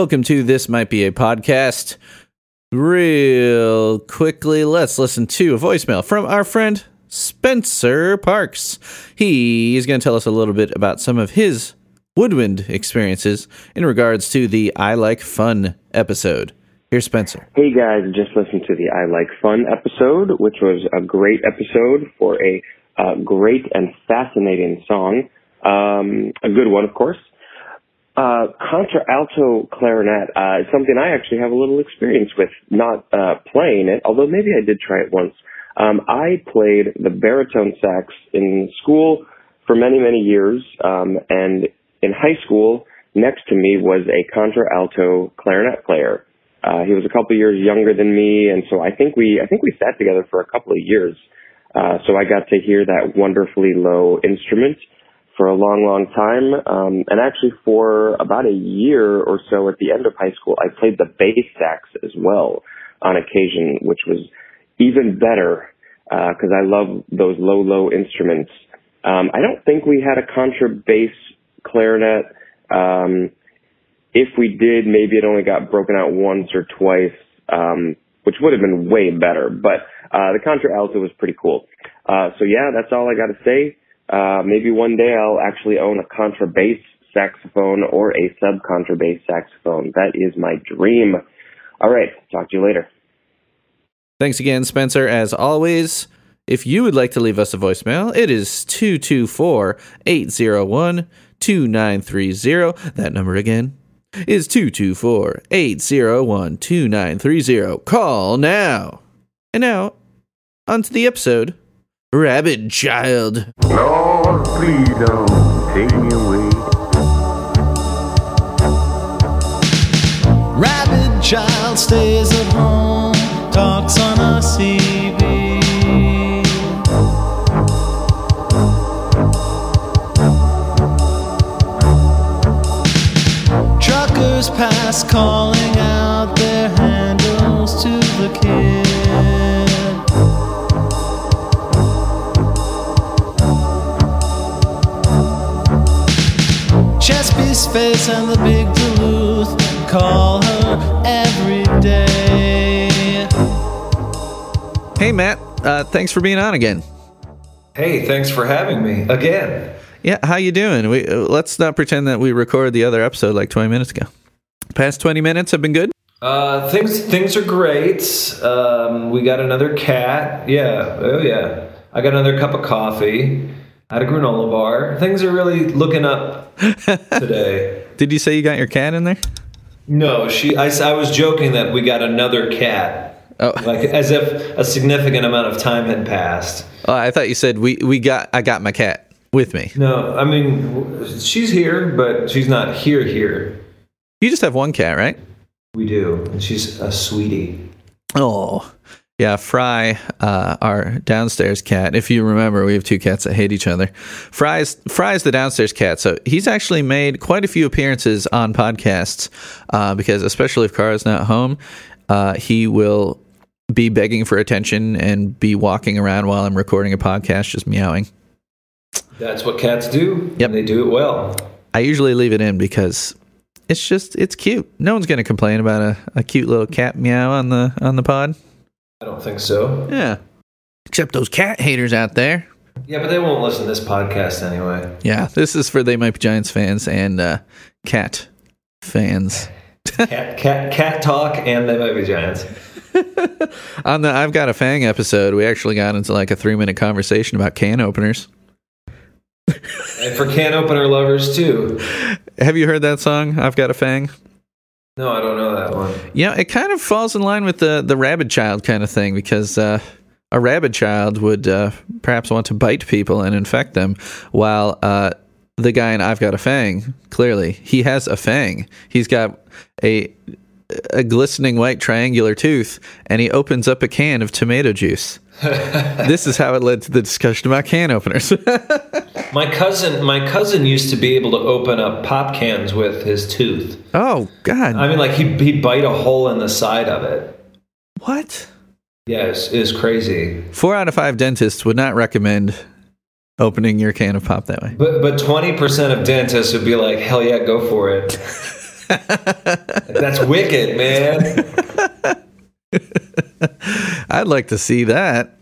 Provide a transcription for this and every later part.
Welcome to This Might Be a Podcast. Real quickly, let's listen to a voicemail from our friend Spencer Parks. He is going to tell us a little bit about some of his woodwind experiences in regards to the I Like Fun episode. Here's Spencer. Hey guys, just listened to the I Like Fun episode, which was a great episode for a uh, great and fascinating song. Um, a good one, of course. Uh, contralto clarinet uh, is something I actually have a little experience with, not uh, playing it, although maybe I did try it once. Um, I played the baritone sax in school for many, many years, um, and in high school, next to me was a contralto clarinet player. Uh, he was a couple years younger than me, and so I think we I think we sat together for a couple of years. Uh, so I got to hear that wonderfully low instrument for a long, long time. Um, and actually, for about a year or so at the end of high school, I played the bass sax as well on occasion, which was even better because I love those low, low instruments. Um, I don't think we had a contrabass clarinet. Um, if we did, maybe it only got broken out once or twice, um, which would have been way better. But uh, the contralto was pretty cool. Uh, so yeah, that's all I got to say. Uh, maybe one day I'll actually own a contrabass saxophone or a sub contrabass saxophone. That is my dream. All right, talk to you later. Thanks again, Spencer. As always, if you would like to leave us a voicemail, it is 224 801 2930. That number again is 224 801 2930. Call now. And now, on to the episode Rabid Child. Please don't take me away. Child stays at home, talks on. Truckers pass calling out their handles to the kid. Chess piece face and the big Duluth call her every day. Hey, Matt. Uh, thanks for being on again. Hey, thanks for having me again. Yeah, how you doing? We uh, let's not pretend that we recorded the other episode like 20 minutes ago. Past 20 minutes have been good. Uh, things things are great. Um, we got another cat. Yeah, oh yeah. I got another cup of coffee. I had a granola bar. Things are really looking up today. Did you say you got your cat in there? No, she. I, I was joking that we got another cat, Oh, like as if a significant amount of time had passed. oh I thought you said we we got I got my cat with me. No, I mean she's here, but she's not here. Here You just have one cat, right? we do, and she's a sweetie. Oh, yeah. Fry, uh, our downstairs cat. If you remember, we have two cats that hate each other. Fry's Fry's the downstairs cat, so he's actually made quite a few appearances on podcasts. Uh, because especially if Kara's not home, uh, he will be begging for attention and be walking around while I'm recording a podcast, just meowing. That's what cats do. Yep. and they do it well. I usually leave it in because it's just it's cute. No one's gonna complain about a, a cute little cat meow on the on the pod. I don't think so. Yeah. Except those cat haters out there. Yeah, but they won't listen to this podcast anyway. Yeah, this is for They Might Be Giants fans and uh, cat fans. Cat, cat, cat talk, and they might be giants. On the I've Got a Fang episode, we actually got into like a three minute conversation about can openers. And for can opener lovers too. Have you heard that song, I've Got a Fang? No, I don't know that one. Yeah, it kind of falls in line with the, the rabid child kind of thing because uh, a rabid child would uh, perhaps want to bite people and infect them, while uh, the guy in I've Got a Fang, clearly, he has a fang. He's got a a glistening white triangular tooth, and he opens up a can of tomato juice. This is how it led to the discussion about can openers. My cousin, my cousin used to be able to open up pop cans with his tooth. oh God, I mean, like he he'd bite a hole in the side of it. what? Yeah, it's, it's crazy. Four out of five dentists would not recommend opening your can of pop that way. But but twenty percent of dentists would be like, hell yeah, go for it. That's wicked, man. I'd like to see that.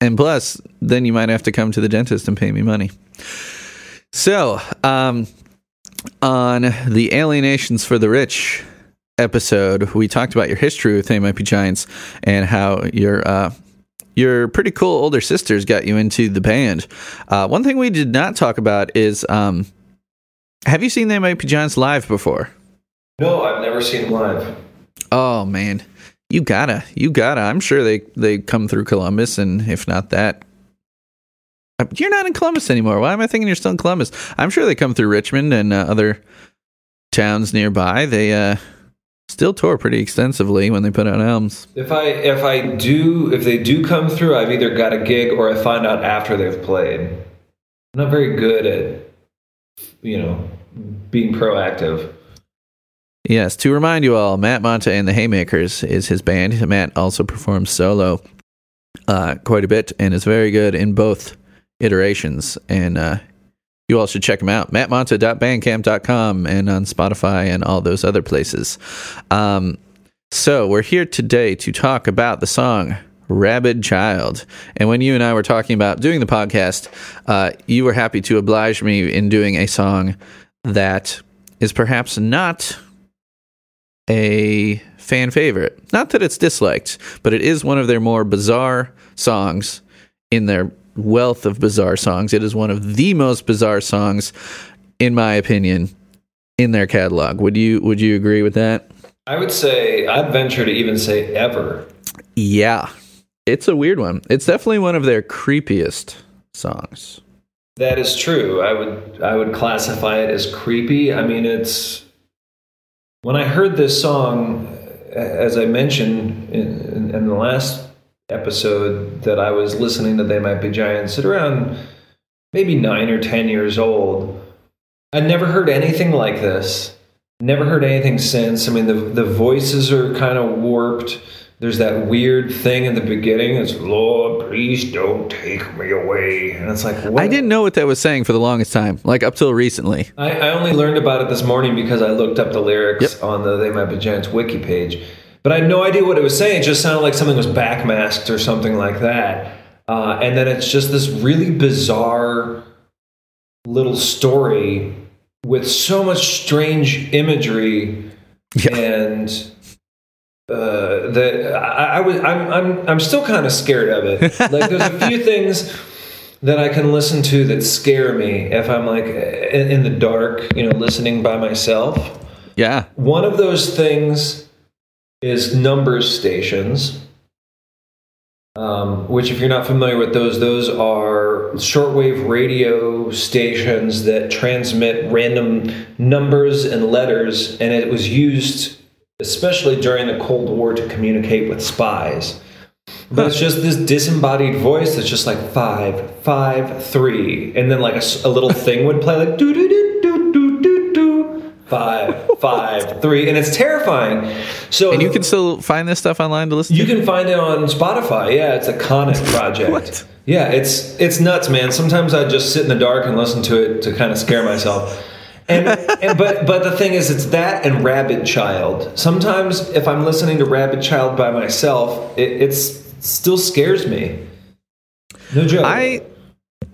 And plus, then you might have to come to the dentist and pay me money. So, um, on the Alienations for the Rich episode, we talked about your history with They Might Be Giants and how your uh, your pretty cool older sisters got you into the band. Uh, one thing we did not talk about is um, have you seen They Might Be Giants live before? No, I've never seen them live. Oh man, you gotta, you gotta. I'm sure they they come through Columbus, and if not that, Uh, you're not in Columbus anymore. Why am I thinking you're still in Columbus? I'm sure they come through Richmond and uh, other towns nearby. They uh, still tour pretty extensively when they put out albums. If I if I do if they do come through, I've either got a gig or I find out after they've played. I'm not very good at you know being proactive. Yes, to remind you all, Matt Monta and the Haymakers is his band. Matt also performs solo uh, quite a bit and is very good in both iterations. And uh, you all should check him out. mattmonta.bandcamp.com and on Spotify and all those other places. Um, so we're here today to talk about the song Rabid Child. And when you and I were talking about doing the podcast, uh, you were happy to oblige me in doing a song that is perhaps not a fan favorite. Not that it's disliked, but it is one of their more bizarre songs in their wealth of bizarre songs. It is one of the most bizarre songs, in my opinion, in their catalog. Would you would you agree with that? I would say I'd venture to even say ever. Yeah. It's a weird one. It's definitely one of their creepiest songs. That is true. I would I would classify it as creepy. I mean, it's when I heard this song, as I mentioned in, in, the last episode, that I was listening to They Might Be Giants at around maybe nine or ten years old. I never heard anything like this. Never heard anything since. I mean, the the voices are kind of warped. There's that weird thing in the beginning. It's Lord, please don't take me away, and it's like what? I didn't know what that was saying for the longest time, like up till recently. I, I only learned about it this morning because I looked up the lyrics Yep. on the They Might Be Giants wiki page. But I had no idea what it was saying. It just sounded like something was backmasked or something like that. Uh, and then it's just this really bizarre little story with so much strange imagery Yeah. and uh, that I, I was I'm I'm I'm still kind of scared of it. Like there's a few things that I can listen to that scare me if I'm like in, in the dark, you know, listening by myself. Yeah. One of those things is numbers stations. Um, which, if you're not familiar with those, those are shortwave radio stations that transmit random numbers and letters, and it was used especially during the Cold War to communicate with spies. But it's just this disembodied voice that's just like five, five, three, and then like a, a little thing would play like do do do do do do do five, five, three, and it's terrifying. So And you can still find this stuff online to listen you to? can find it on Spotify. Yeah, it's a Conet project. What? Yeah, it's it's nuts, man. Sometimes I just sit in the dark and listen to it to kind of scare myself. And, and but but the thing is, it's that and Rabid Child. Sometimes if I'm listening to Rabid Child by myself, it it's still scares me. No joke. I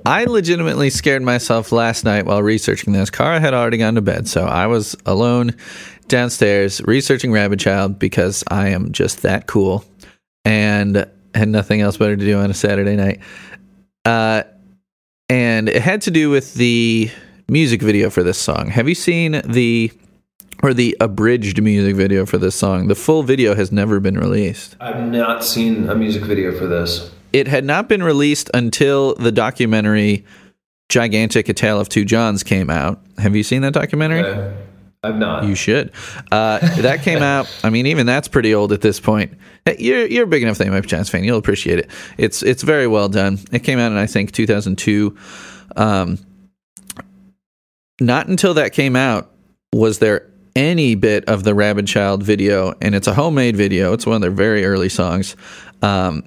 I legitimately scared myself last night while researching this. Kara had already gone to bed, so I was alone downstairs researching Rabid Child because I am just that cool and had nothing else better to do on a Saturday night. Uh, and it had to do with the music video for this song. Have you seen the or the abridged music video for this song? The full video has never been released. I've not seen a music video for this. it had not been released until the documentary Gigantic A Tale of Two Johns came out. Have you seen that documentary? Okay. I've not. You should. Uh, that came out. I mean, even that's pretty old at this point. You're you're big enough that you might be a Giants fan. You'll appreciate it. It's it's very well done. It came out in I think 2002. Um, not until that came out was there any bit of the Rabid Child video, and it's a homemade video. It's one of their very early songs. Um,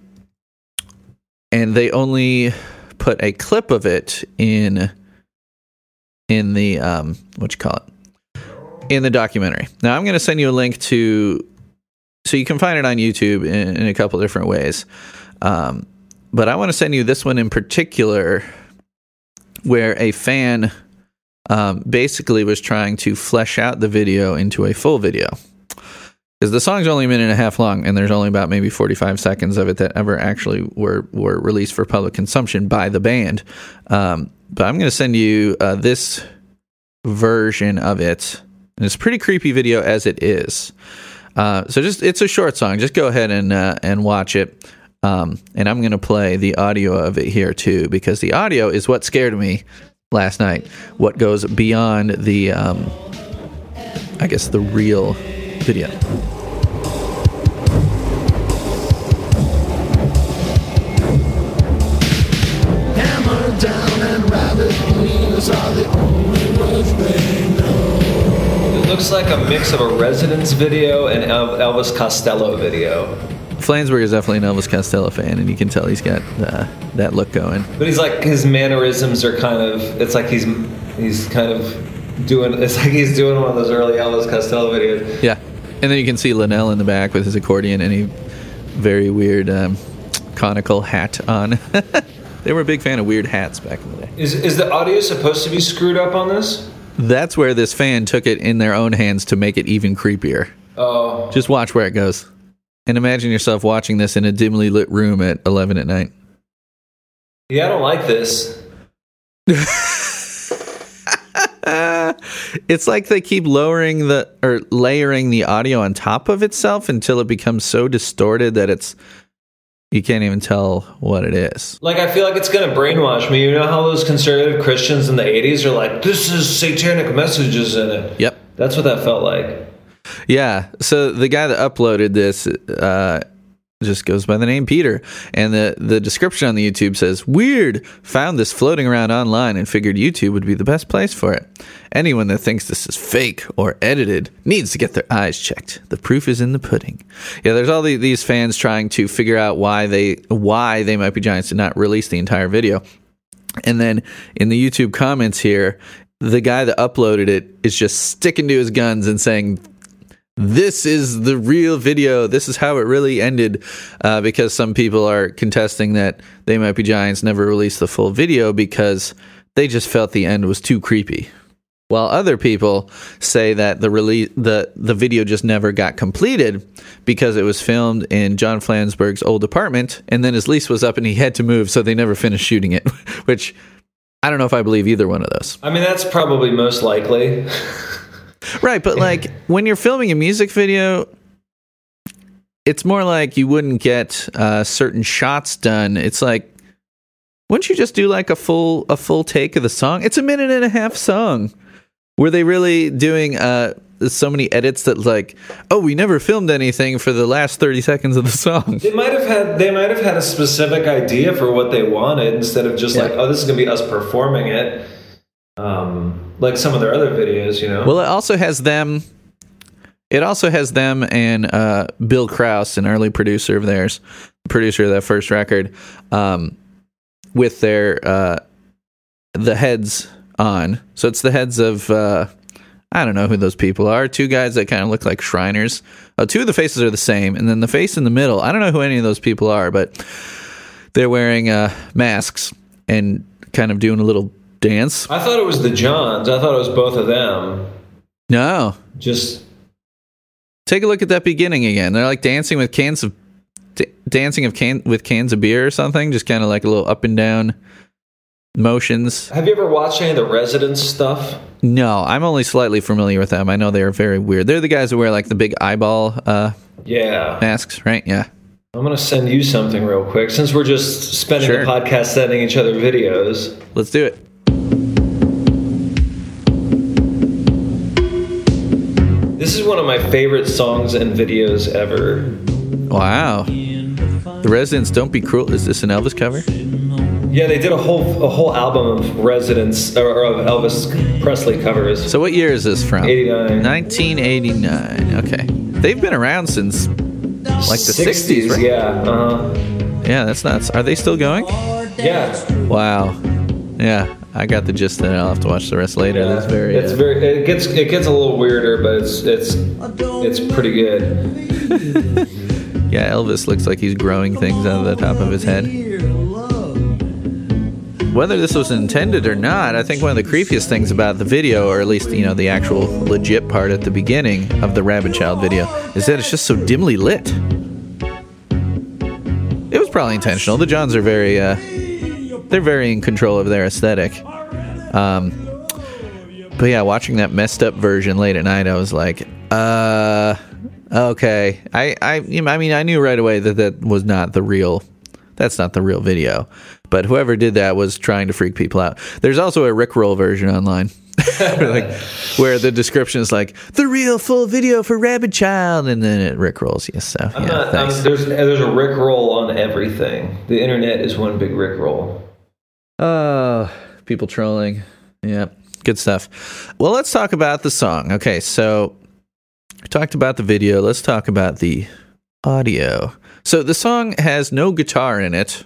and they only put a clip of it in in the um, what you call it in the documentary. Now I'm going to send you a link to so you can find it on YouTube in, in a couple different ways. Um, but I want to send you this one in particular, where a fan um, basically was trying to flesh out the video into a full video. Because the song's only a minute and a half long, and there's only about maybe 45 seconds of it that ever actually were, were released for public consumption by the band. Um, but I'm going to send you uh, this version of it. And it's a pretty creepy video as it is. Uh, so just it's a short song. Just go ahead and uh, and watch it. Um, and I'm going to play the audio of it here too, because the audio is what scared me last night. What goes beyond the, um, I guess, the real video. It looks like a mix of a Residents video and Elvis Costello video. Flansburgh is definitely an Elvis Costello fan, and you can tell he's got uh, that look going. But he's like his mannerisms are kind of. It's like he's he's kind of doing. It's like he's doing one of those early Elvis Costello videos. Yeah, and then you can see Linnell in the back with his accordion and a very weird um, conical hat on. they were a big fan of weird hats back in the day. Is is the audio supposed to be screwed up on this? That's where this fan took it in their own hands to make it even creepier. Oh, Just watch where it goes. And imagine yourself watching this in a dimly lit room at 11 at night. yeah, I don't like this. it's like they keep lowering the or layering the audio on top of itself until it becomes so distorted that it's you can't even tell what it is. Like I feel like it's gonna brainwash me. You know how those conservative Christians in the '80s are like, "This is satanic messages in it." Yep. That's what that felt like. Yeah. So the guy that uploaded this uh, just goes by the name Peter, and the the description on the YouTube says, "Weird. Found this floating around online and figured YouTube would be the best place for it. Anyone that thinks this is fake or edited needs to get their eyes checked. The proof is in the pudding." Yeah. There's all the, these fans trying to figure out why they why they might be giants did not release the entire video, and then in the YouTube comments here. The guy that uploaded it is just sticking to his guns and saying this is the real video. This is how it really ended. Uh, because some people are contesting that They Might Be Giants never released the full video because they just felt the end was too creepy. While other people say that the release the the video just never got completed because it was filmed in John Flansburgh's old apartment, and then his lease was up and he had to move, so they never finished shooting it. Which I don't know if I believe either one of those. I mean, that's probably most likely. Right, but like when you're filming a music video, it's more like you wouldn't get uh, certain shots done. It's like, wouldn't you just do like a full a full take of the song? It's a minute and a half song. Were they really doing uh, so many edits that like, oh, we never filmed anything for the last thirty seconds of the song? They might have had they might have had a specific idea for what they wanted instead of just Yeah. like, oh, this is gonna be us performing it. Um, like some of their other videos, you know. Well, it also has them. It also has them and uh, Bill Krauss, an early producer of theirs, producer of that first record, um, with their uh, the heads on. So it's the heads of uh, I don't know who those people are. Two guys that kind of look like Shriners. Uh, two of the faces are the same, and then the face in the middle. I don't know who any of those people are, but they're wearing uh, masks and kind of doing a little dance. I thought it was the Johns. I thought it was both of them. No, Just Take a look at that beginning again. They're like dancing with cans of d- dancing of can with cans of beer or something, just kind of like a little up and down motions. have you ever watched any of the Residents stuff? No, I'm only slightly familiar with them. I know they are very weird. They're the guys who wear like the big eyeball uh, Yeah. masks, right? Yeah. I'm gonna send you something real quick since we're just spending Sure. the podcast sending each other videos. Let's do it. This is one of my favorite songs and videos ever. Wow. The Residents Don't Be Cruel. Is this an Elvis cover? Yeah, they did a whole a whole album of Residents or, or of Elvis Presley covers. So what year is this from? 89. 1989. Okay. They've been around since like the 60s, right? Yeah. Uh-huh. Yeah, that's nuts. Are they still going? Yeah. Wow. Yeah, I got the gist it. I'll have to watch the rest later. That's very. it's uh, very. It gets it gets a little weirder, but it's it's it's pretty good. yeah, Elvis looks like he's growing things out of the top of his head. Whether this was intended or not, I think one of the creepiest things about the video, or at least you know the actual legit part at the beginning of the Rabid Child video, is that it's just so dimly lit. It was probably intentional. The Johns are very, uh, they're very in control of their aesthetic. Um, but yeah, watching that messed up version late at night, I was like, uh, okay. I, I, I mean, I knew right away that that was not the real. That's not the real video. But whoever did that was trying to freak people out. There's also a Rickroll version online. like where the description is like the real full video for Rabid Child, and then it rickrolls you. So yeah, not- I'm- there's there's a Rick roll on everything. The internet is one big Rick Oh, people trolling. Yeah, good stuff. Well, let's talk about the song. Okay, so we talked about the video. Let's talk about the audio. So the song has no guitar in it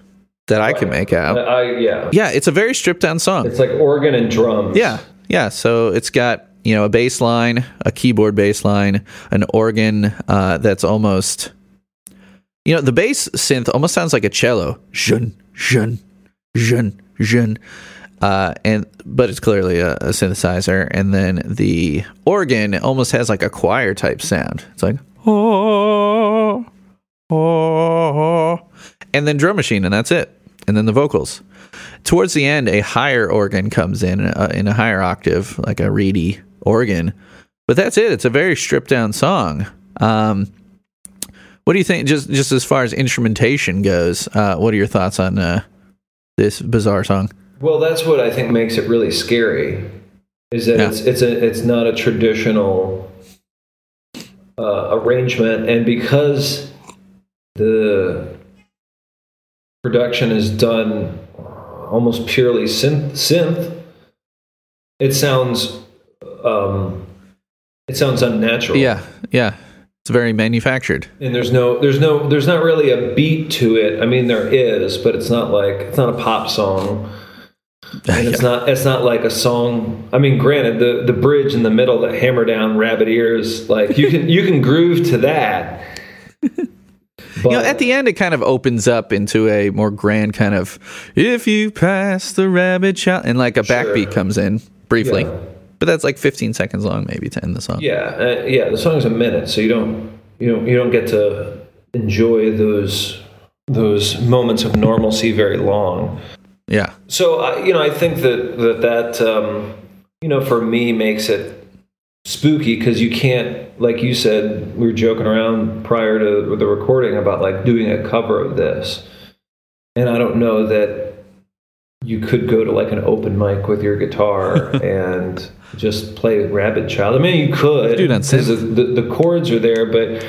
that I can make out. I yeah. Yeah, it's a very stripped down song. It's like organ and drums. Yeah, yeah. So it's got you know a bass line, a keyboard bass line, an organ uh, that's almost, you know, the bass synth almost sounds like a cello. Zhun, zhun, zhun, zhun. Uh, and but it's clearly a, a synthesizer, and then the organ almost has like a choir type sound. It's like oh, oh, and then drum machine, and that's it. And then the vocals towards the end, a higher organ comes in uh, in a higher octave, like a reedy organ. But that's it. It's a very stripped down song. Um, what do you think? Just just as far as instrumentation goes, uh, what are your thoughts on uh, this bizarre song? Well, that's what I think makes it really scary. Is that Yeah. it's it's a it's not a traditional uh, arrangement, and because the production is done almost purely synth, synth it sounds um, it sounds unnatural. Yeah, yeah, it's very manufactured. and there's no there's no there's not really a beat to it. I mean there is but it's not like it's not a pop song. And it's not it's not like a song. I mean granted the the bridge in the middle that hammer down rabbit ears like you can you can groove to that. But You know, at the end, it kind of opens up into a more grand kind of "If you pass the rabbit child," and like a backbeat comes in briefly, Yeah. But that's like 15 seconds long, maybe to end the song. yeah uh, yeah the song's a minute so you don't you don't you don't get to enjoy those those moments of normalcy very long. Yeah, So I you know, I think that that that um, you know, for me, makes it spooky because you can't, like you said, we were joking around prior to the recording about like doing a cover of this, and I don't know that you could go to like an open mic with your guitar and just play Rabid Child. I mean, you could Do because the, the, the chords are there, but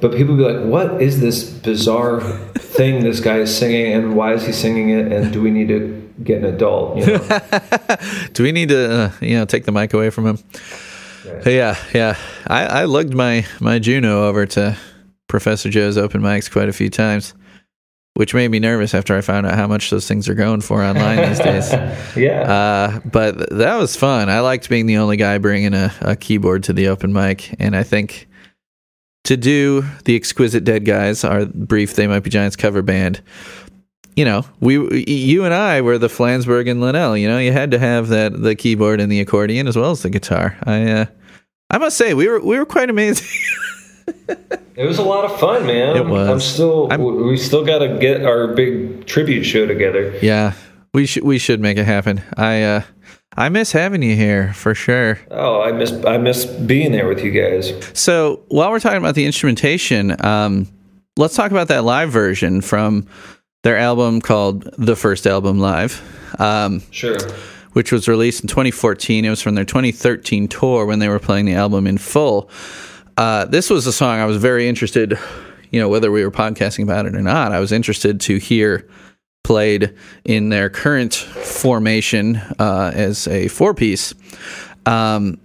but people be like, "What is this bizarre thing this guy is singing, and why is he singing it? And do we need to get an adult?" You know? Do we need to, uh, you know, take the mic away from him? Yeah, yeah. I, I lugged my my Juno over to Professor Joe's open mics quite a few times, which made me nervous after I found out how much those things are going for online these days. yeah. Uh, but th- that was fun. I liked being the only guy bringing a, a keyboard to the open mic, and I think to do the Exquisite Dead Guys, our brief They Might Be Giants cover band. You know, we, you and I were the Flansburgh and Linnell. You know, you had to have that the keyboard and the accordion as well as the guitar. I, uh, I must say, we were we were quite amazing. It was a lot of fun, man. It was. I'm still. I'm- we still got to get our big tribute show together. yeah, we should we should make it happen. I uh, I miss having you here for sure. Oh, I miss. I miss being there with you guys. So while we're talking about the instrumentation, um, let's talk about that live version from their album called The First Album Live, um, Sure. which was released in 2014. It was from their 2013 tour when they were playing the album in full. Uh, this was a song I was very interested, you know, whether we were podcasting about it or not, I was interested to hear played in their current formation uh, as a four piece. Um,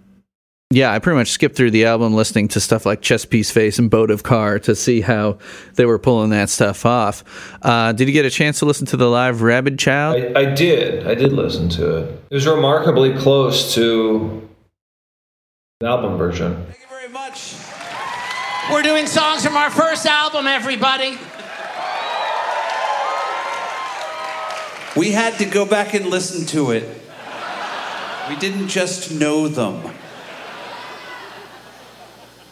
yeah, I pretty much skipped through the album listening to stuff like Chess Piece Face and Boat of Car to see how they were pulling that stuff off. Uh, did you get a chance to listen to the live Rabid Child? I, I did. I did listen to it. It was remarkably close to the album version. Thank you very much. We're doing songs from our first album, everybody. We had to go back and listen to it. We didn't just know them.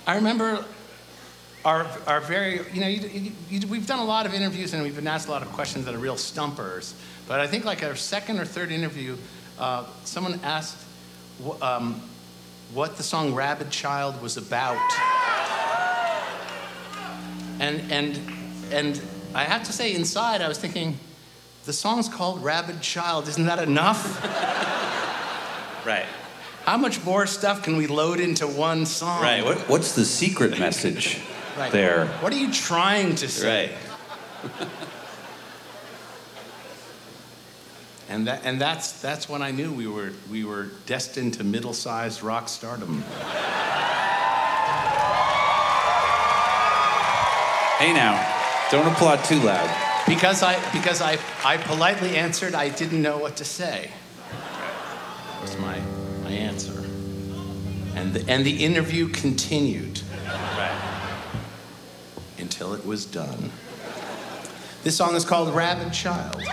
I remember our, our very, you know, you, you, you, we've done a lot of interviews and we've been asked a lot of questions that are real stumpers. But I think like our second or third interview, uh, someone asked um, what the song Rabid Child was about. And, and, and I have to say, inside, I was thinking, the song's called Rabid Child. Isn't that enough? Right. How much more stuff can we load into one song? Right. What, what's the secret message Right. there? What are you trying to say? Right. And that, and that's that's when I knew we were we were destined to middle-sized rock stardom. Hey now, don't applaud too loud. Because I because I, I politely answered I didn't know what to say. Was my my answer. And the, and the interview continued until it was done. This song is called Rabid Child.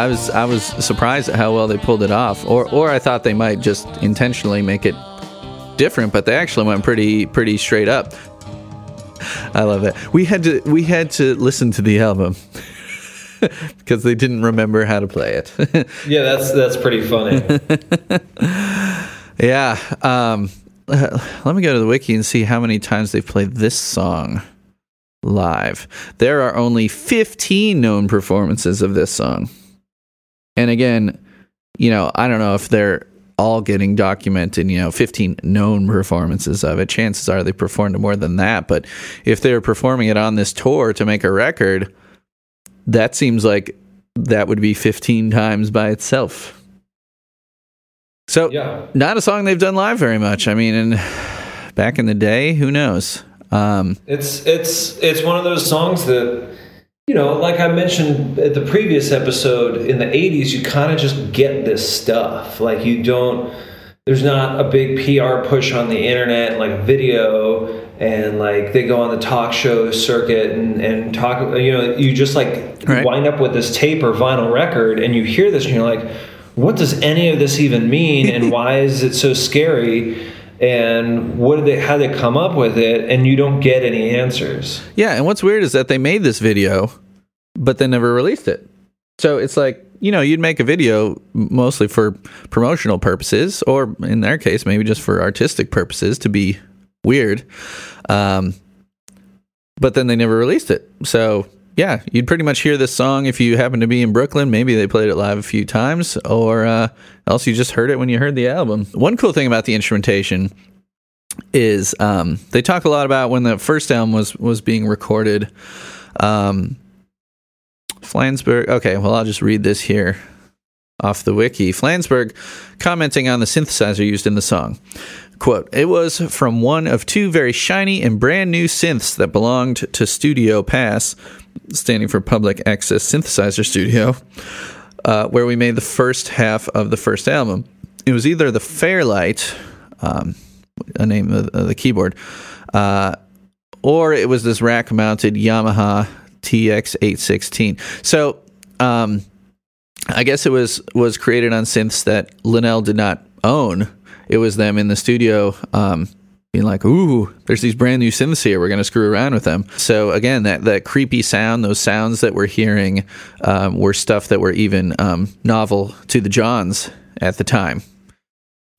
I was I was surprised at how well they pulled it off, or or I thought they might just intentionally make it different, but they actually went pretty pretty straight up. I love it. We had to we had to listen to the album because they didn't remember how to play it. Yeah, that's that's pretty funny. yeah. Um, let me go to the wiki and see how many times they've played this song live. There are only 15 known performances of this song. And again, you know, I don't know if they're all getting documented, you know, 15 known performances of it. Chances are they performed more than that. But if they're performing it on this tour to make a record, that seems like that would be 15 times by itself. So, Yeah. not a song they've done live very much. I mean, and back in the day, who knows? Um, It's it's it's one of those songs that you know, like I mentioned at the previous episode, in the '80s, you kind of just get this stuff. Like you don't. There's not a big PR push on the internet, like video, and like they go on the talk show circuit and and talk. You know, you just like Right. wind up with this tape or vinyl record, and you hear this, and you're like, "What does any of this even mean? And why is it so scary?" And what did they? How did they come up with it? And you don't get any answers. Yeah, and what's weird is that they made this video, but they never released it. So it's like, you know, you'd make a video mostly for promotional purposes, or in their case, maybe just for artistic purposes to be weird. Um, but then they never released it. So yeah, you'd pretty much hear this song if you happen to be in Brooklyn. Maybe they played it live a few times, or uh, else you just heard it when you heard the album. One cool thing about the instrumentation is um, they talk a lot about when the first album was was being recorded. Um, Flansburgh. Okay, well I'll just read this here off the wiki. Flansburgh commenting on the synthesizer used in the song. Quote, it was from one of two very shiny and brand new synths that belonged to Studio Pass, standing for Public Access Synthesizer Studio, uh, where we made the first half of the first album. It was either the Fairlight, um, a name of, the keyboard, uh, or it was this rack mounted Yamaha TX816. So, um, I guess it was was created on synths that Linnell did not own. it was them in the studio. Um, being like, "Ooh, there's these brand new synths here. We're going to screw around with them." So again, that that creepy sound, those sounds that we're hearing, um, were stuff that were even um, novel to the Johns at the time,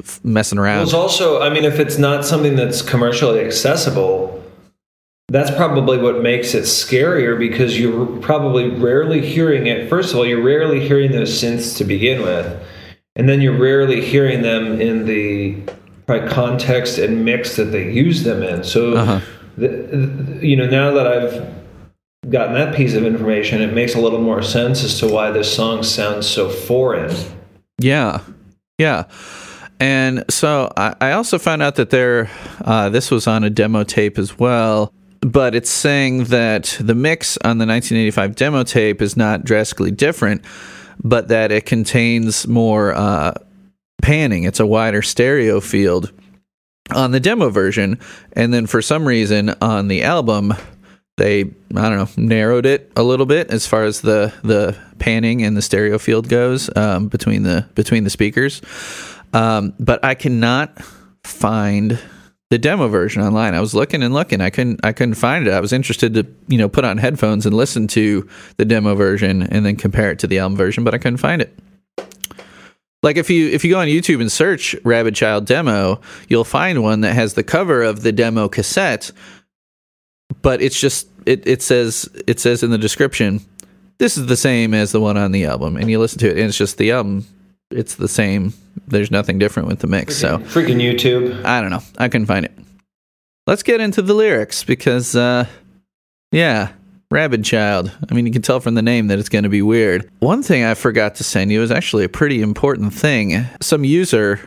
F- messing It around. was also, I mean, if it's not something that's commercially accessible, that's probably what makes it scarier because you're probably rarely hearing it. First of all, you're rarely hearing those synths to begin with, and then you're rarely hearing them in the probably context and mix that they use them in. So, Uh-huh. the, the- you know, now that I've gotten that piece of information, it makes a little more sense as to why this song sounds so foreign. Yeah, yeah. And so I, I also found out that there, uh, this was on a demo tape as well, but it's saying that the mix on the 1985 demo tape is not drastically different, but that it contains more uh, panning. It's a wider stereo field on the demo version, and then for some reason on the album, they I don't know narrowed it a little bit as far as the the panning and the stereo field goes um, between the between the speakers. Um, but I cannot find the demo version online. I was looking and looking. I couldn't I couldn't find it. I was interested to you know put on headphones and listen to the demo version and then compare it to the album version, but I couldn't find it. Like if you if you go on YouTube and search Rabid Child demo, you'll find one that has the cover of the demo cassette, but it's just it it says it says in the description this is the same as the one on the album and you listen to it and it's just the album it's the same. There's nothing different with the mix so. Freaking YouTube. i don't know. I couldn't find it. Let's get into the lyrics because uh yeah rabid child i mean you can tell from the name that it's going to be weird one thing i forgot to send you is actually a pretty important thing some user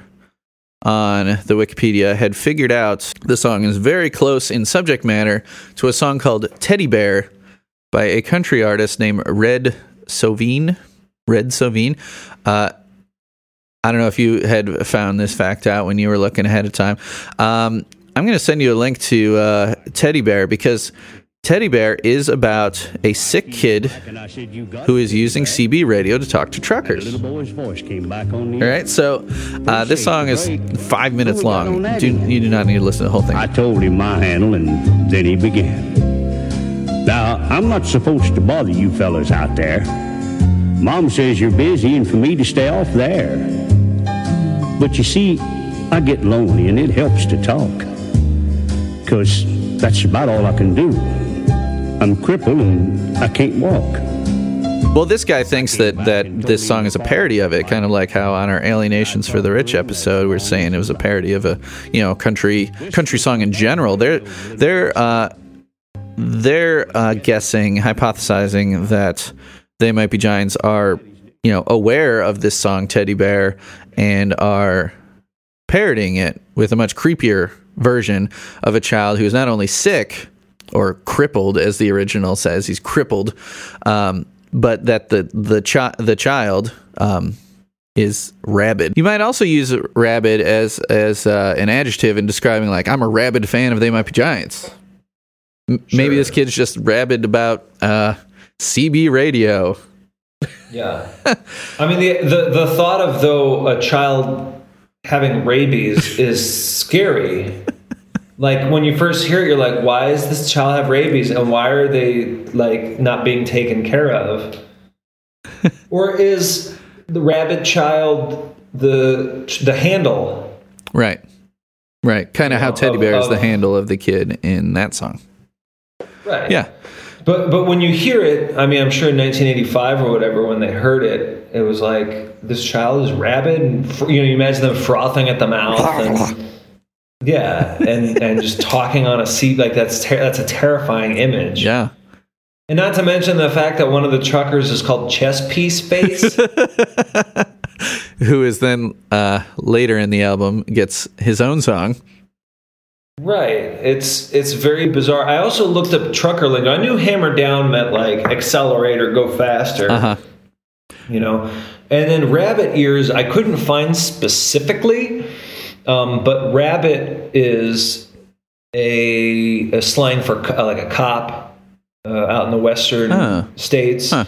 on the Wikipedia had figured out the song is very close in subject matter to a song called Teddy Bear by a country artist named Red Sovine. Red Sovine. Uh, I don't know if you had found this fact out when you were looking ahead of time. Um, I'm going to send you a link to uh, Teddy Bear because Teddy Bear is about a sick kid who is using CB radio to talk to truckers. boy's voice came back on All right, so uh, this song is five minutes long. Do, you do not need to listen to the whole thing. I told him my handle, and then he began. Now, I'm not supposed to bother you fellas out there. Mom says you're busy and for me to stay off there. But you see, I get lonely and it helps to talk. Because that's about all I can do. I'm crippled and I can't walk. Well, this guy thinks that, that this song is a parody of it, kind of like how on our Alienations for the Rich episode, we're saying it was a parody of a you know country country song in general. They're they're uh, they're uh, guessing, hypothesizing that they might be giants are you know aware of this song Teddy Bear and are parodying it with a much creepier version of a child who's not only sick or crippled, as the original says, he's crippled, um, but that the the chi- the child um, is rabid. You might also use rabid as as uh, an adjective in describing like I'm a rabid fan of They Might Be Giants. M- Maybe this kid's just rabid about uh, CB radio. Yeah. I mean, the, the, the thought of, though, a child having rabies is scary. Like, when you first hear it, you're like, why does this child have rabies? And why are they, like, not being taken care of? or is the rabbit child the, the handle? Right. Right. Kind of how Teddy Bear is the of- handle of the kid in that song. Right. Yeah. But but when you hear it, I mean, I'm sure in 1985 or whatever, when they heard it, it was like this child is rabid, and you know, you imagine them frothing at the mouth, and yeah, and and just talking on a seat like that's ter- that's a terrifying image. Yeah. And not to mention the fact that one of the truckers is called Chess Piece Face. Who is then uh, later in the album gets his own song. Right. It's it's very bizarre. I also looked up trucker lingo. I knew hammer down meant like accelerate or go faster. Uh huh. You know. And then rabbit ears I couldn't find specifically. Um, but rabbit is a, a slang for co- like a cop uh, out in the western Huh. states. Huh.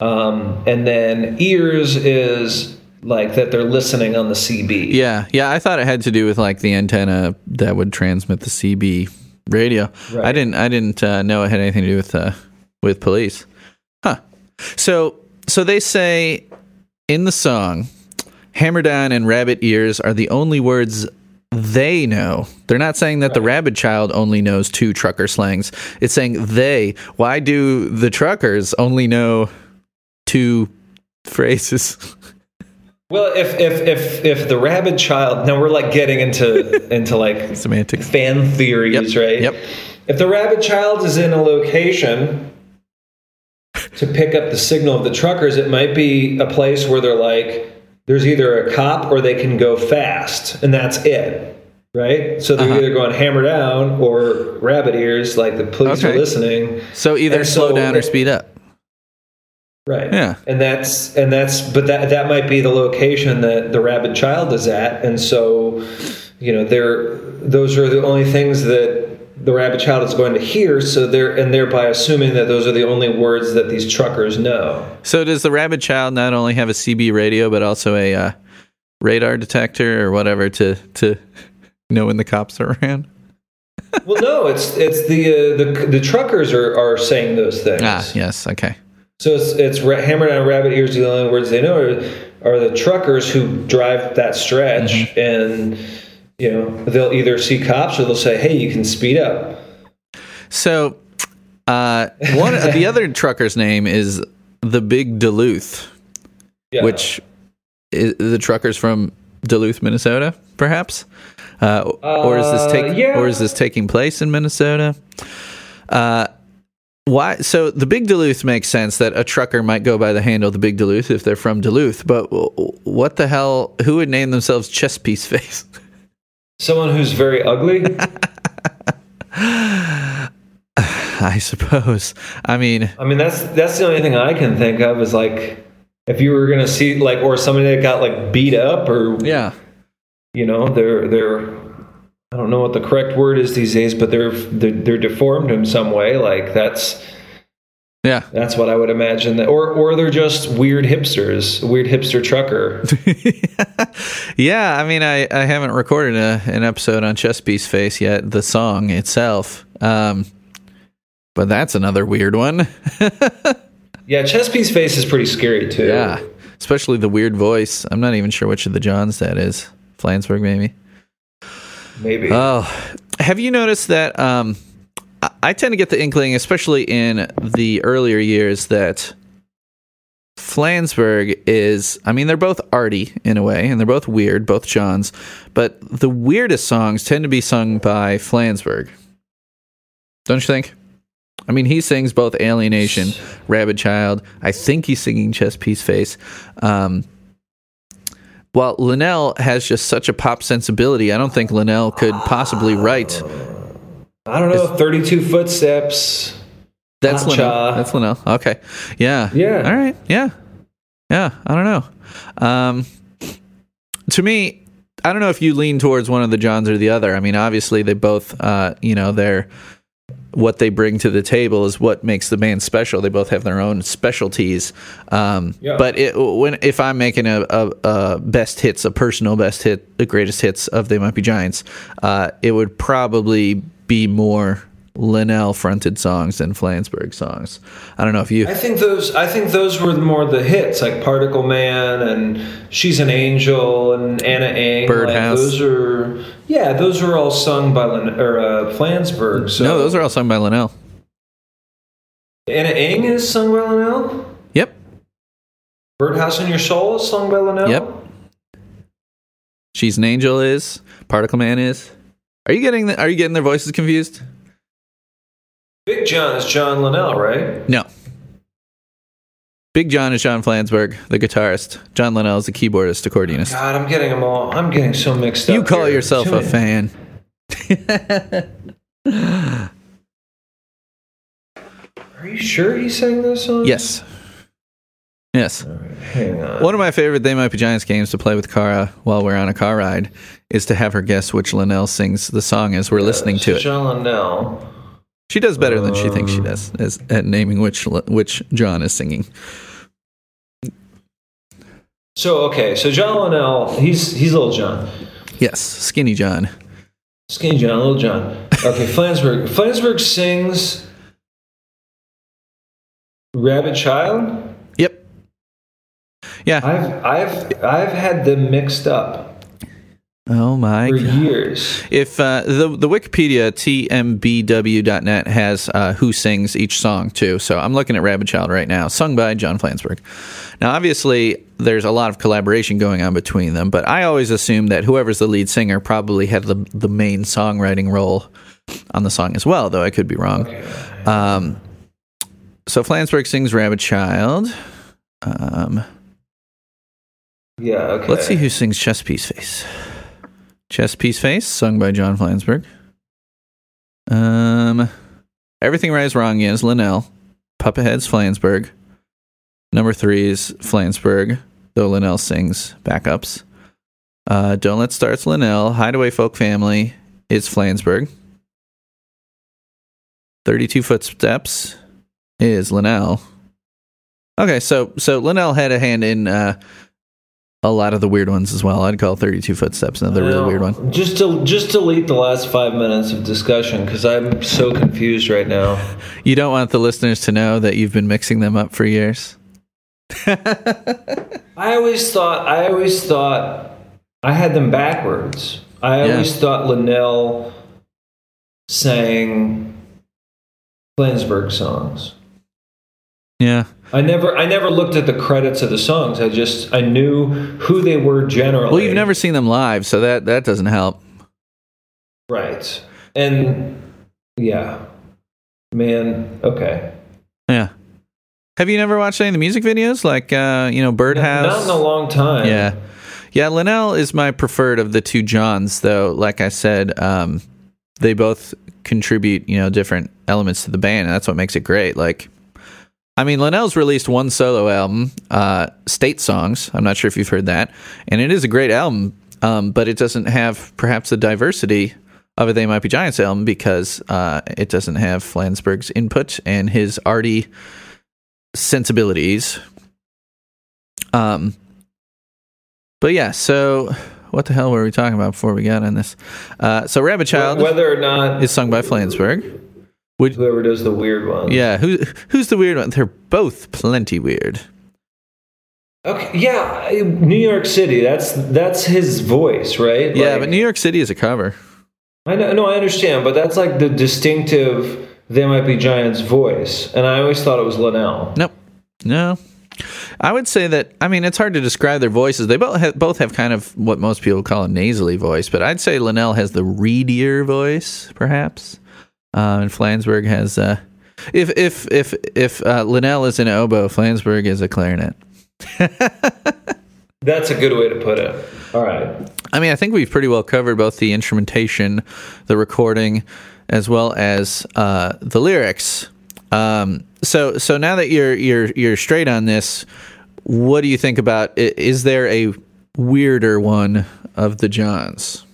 Um, and then ears is like that they're listening on the CB. Yeah, yeah. I thought it had to do with like the antenna that would transmit the CB radio. Right. I didn't. I didn't uh, know it had anything to do with uh, with police. Huh. So so they say in the song, "Hammer down" and "rabbit ears" are the only words they know. They're not saying that the rabid child only knows two trucker slangs. It's saying they. Why do the truckers only know two phrases? Well, if if if if the rabid child, now we're like getting into into like Semantics. fan theories, Yep, right? yep. If the rabid child is in a location to pick up the signal of the truckers, it might be a place where they're like, there's either a cop or they can go fast, and that's it, right? So they're Uh-huh. either going hammer down or rabbit ears, like the police Okay. are listening. So either And slow so down or speed up. Right. Yeah. And that's and that's but that that might be the location that the rabid child is at. And so, you know, they're those are the only things that the rabid child is going to hear, so they're and thereby assuming that those are the only words that these truckers know. So does the rabid child not only have a CB radio but also a uh, radar detector or whatever to to know when the cops are around? well, no, it's it's the uh, the the truckers are are saying those things. Ah, yes, okay. So it's it's ra- hammer down rabbit ears. The only words they know are, are the truckers who drive that stretch, and you know they'll either see cops or they'll say, "Hey, you can speed up." So uh, one the other trucker's name is the Big Duluth, Yeah. which is the truckers from Duluth, Minnesota, perhaps. Uh, or is this Uh, yeah. or is this taking place in Minnesota? Uh, why? So the Big Duluth makes sense that a trucker might go by the handle the Big Duluth if they're from Duluth, but what the hell? Who would name themselves Chess Piece Face? someone who's very ugly. I suppose. I mean, I mean, that's that's the only thing I can think of is like if you were gonna see like or somebody that got like beat up or yeah. you know they're they're I don't know what the correct word is these days, but they're they're, they're deformed in some way. Like that's Yeah. That's what I would imagine. That, or or they're just weird hipsters, weird hipster trucker. yeah, I mean, I, I haven't recorded a, an episode on Chess Piece Face yet, the song itself. Um, but that's another weird one. yeah, chess piece face is pretty scary too. yeah, especially the weird voice. I'm not even sure which of the Johns that is. Flansburgh, maybe. maybe. Oh, have you noticed that? Um, I, tend to get the inkling, especially in the earlier years, that Flansburgh is. I mean, they're both arty in a way, and they're both weird, both Johns. But the weirdest songs tend to be sung by Flansburgh. Don't you think? I mean, he sings both Alienation, Rabid Child. I think he's singing Chess Piece Face. Um, while Linnell has just such a pop sensibility, I don't think Linnell could possibly write. I don't know. Thirty-two footsteps. That's Cha-cha. Linnell. That's Linnell. Okay. Yeah. Yeah. All right. Yeah. Yeah. I don't know. Um, to me, I don't know if you lean towards one of the Johns or the other. I mean, obviously, they both, uh, you know, they're what they bring to the table is what makes the band special. They both have their own specialties. Um, Yeah. But it, when if I'm making a, a, a best hits, a personal best hit, the greatest hits of They Might Be Giants, uh, it would probably be more Linnell fronted songs than Flansburgh songs. I don't know if you. I think those. I think those were more the hits, like Particle Man and She's an Angel and Ana Ng. Birdhouse. Like those are. Yeah, those are all sung by Lin, or uh, Flansburgh. So no, those are all sung by Linnell. Ana Ng is sung by Linnell. Yep. Birdhouse in Your Soul is sung by Linnell. Yep. She's an angel is. Particle Man is. Are you getting the, Are you getting their voices confused? Big John is John Linnell, right? No. Big John is John Flansburgh, the guitarist. John Linnell is the keyboardist, accordionist. God, I'm getting them all. I'm getting so mixed up. You call here. yourself a fan. Are you sure he sang those songs? yes. Yes. Hang on. One of my favorite They Might Be Giants games to play with Cara while we're on a car ride is to have her guess which Linnell sings the song as we're listening to it. John Linnell. She does better than she thinks Um, she does as, at naming which which John is singing. So okay, so John Linnell, he's he's little John. Yes, Skinny John. Skinny John, Little John. Okay, Flansburgh. Flansburgh sings Rabid Child. Yep. Yeah. I've I've I've had them mixed up oh my for god. years. If uh, the the Wikipedia tmbw.net has uh, who sings each song too, so I'm looking at Rabid Child right now, sung by John Flansburgh. Now, obviously, there's a lot of collaboration going on between them, but I always assume that whoever's the lead singer probably had the the main songwriting role on the song as well, though I could be wrong. Um, so Flansburgh sings Rabid Child. Um, Yeah. Okay. Let's see who sings Chess Piece Face. Chess Piece Face, sung by John Flansburgh. Um, Everything Right Wrong is Linnell. Puppet Heads Flansburgh. Number three is Flansburgh, though Linnell sings backups. Uh, Don't Let Start's Linnell. Hideaway Folk Family is Flansburgh. 32 Footsteps is Linnell. Okay, so so Linnell had a hand in uh, a lot of the weird ones as well. I'd call 32 Footsteps another really weird one. Just to just delete the last five minutes of discussion because I'm so confused right now. You don't want the listeners to know that you've been mixing them up for years. I always thought I always thought I had them backwards. I Yeah. always thought Linnell sang Flansburgh songs. Yeah. I never I never looked at the credits of the songs. I just I knew who they were generally. Well, you've never seen them live, so that that doesn't help. right. And yeah. Man, okay. Yeah. Have you never watched any of the music videos, like uh, you know Birdhouse? Not in a long time. Yeah, yeah. Linnell is my preferred of the two Johns, though. Like I said, um, they both contribute, you know, different elements to the band, and that's what makes it great. Like, I mean, Linnell's released one solo album, uh, State Songs. I'm not sure if you've heard that, and it is a great album, um, but it doesn't have perhaps the diversity of a They Might Be Giants album because uh, it doesn't have Flansburgh's input and his arty sensibilities. Um, but yeah, so what the hell were we talking about before we got on this? Uh, so Rabid Child Whether or not is sung by Flansburgh. Would whoever does the weird one. yeah, who who's the weird one? They're both plenty weird. Okay. Yeah. New York City. That's that's his voice, right? yeah, Like- but New York City is a cover. I know, no, I understand, but that's like the distinctive "They Might Be Giants" voice, and I always thought it was Linnell. Nope. No. I would say that I mean it's hard to describe their voices. They both have, both have kind of what most people call a nasally voice, but I'd say Linnell has the reedier voice, perhaps, uh, and Flansburgh has. Uh, if if if if uh, Linnell is an oboe, Flansburgh is a clarinet. That's a good way to put it. All right. I mean, I think we've pretty well covered both the instrumentation, the recording, as well as uh, the lyrics. Um, so, so now that you're you're you're straight on this, what do you think about? Is there a weirder one of the Johns?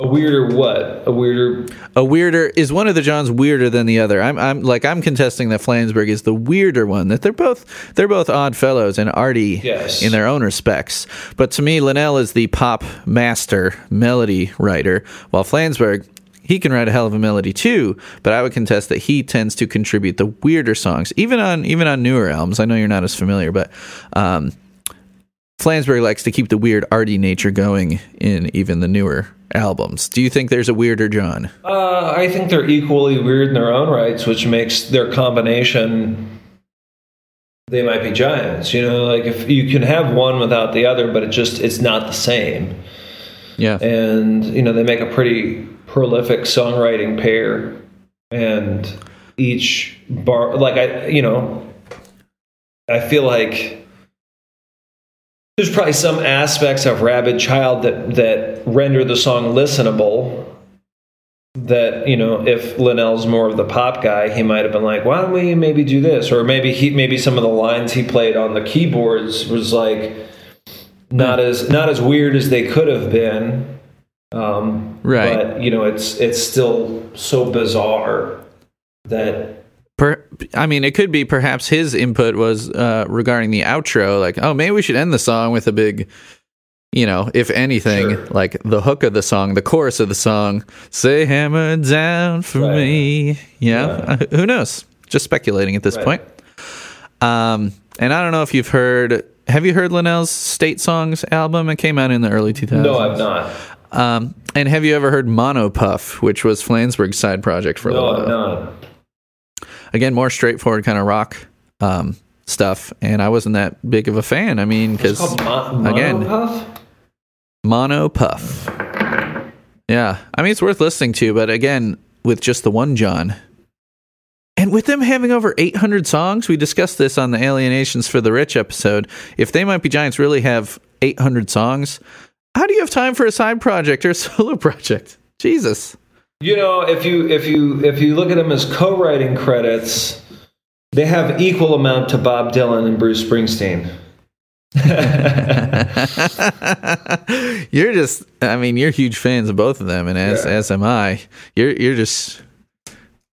A weirder what? A weirder. A weirder is one of the Johns weirder than the other. I'm I'm like I'm contesting that Flansburgh is the weirder one. That they're both they're both odd fellows and arty Yes. in their own respects. But to me, Linnell is the pop master melody writer, while Flansburgh he can write a hell of a melody too. But I would contest that he tends to contribute the weirder songs, even on even on newer albums. I know you're not as familiar, but. Um, Flansburgh likes to keep the weird arty nature going in even the newer albums. Do you think there's a weirder John? Uh, I think they're equally weird in their own rights, which makes their combination. They might be giants, you know. Like if you can have one without the other, but it just it's not the same. Yeah. and you know they make a pretty prolific songwriting pair and each bar like i you know i feel like there's probably some aspects of rabid child that that render the song listenable that you know if linnell's more of the pop guy he might have been like why don't we maybe do this? Or maybe he maybe some of the lines he played on the keyboards was like not as not as weird as they could have been. Um, Right. but you know it's it's still so bizarre that Per- I mean, it could be perhaps his input was uh, regarding the outro, like, oh, maybe we should end the song with a big, you know, if anything, Sure. like the hook of the song, the chorus of the song, say hammer down for Right. me. You know, Yeah. Uh, who knows? Just speculating at this Right. point. Um, and I don't know if you've heard. Have you heard Linnell's State Songs album? It came out in the early 2000s. No, I've not. Um, and have you ever heard Mono Puff, which was Flansburgh's side project for a No, little I've while? not. Again, more straightforward kind of rock um, stuff, and I wasn't that big of a fan. I mean, because called Mo- again- mono puff. Yeah, I mean it's worth listening to, but again, with just the one John, and with them having over 800 songs, we discussed this on the Alienations for the Rich episode. If they might be giants really have 800 songs, how do you have time for a side project or a solo project? Jesus. You know, if you if you if you look at them as co-writing credits, they have equal amount to Bob Dylan and Bruce Springsteen. you're just I mean, you're huge fans of both of them and as Yeah. as am I. You're you're just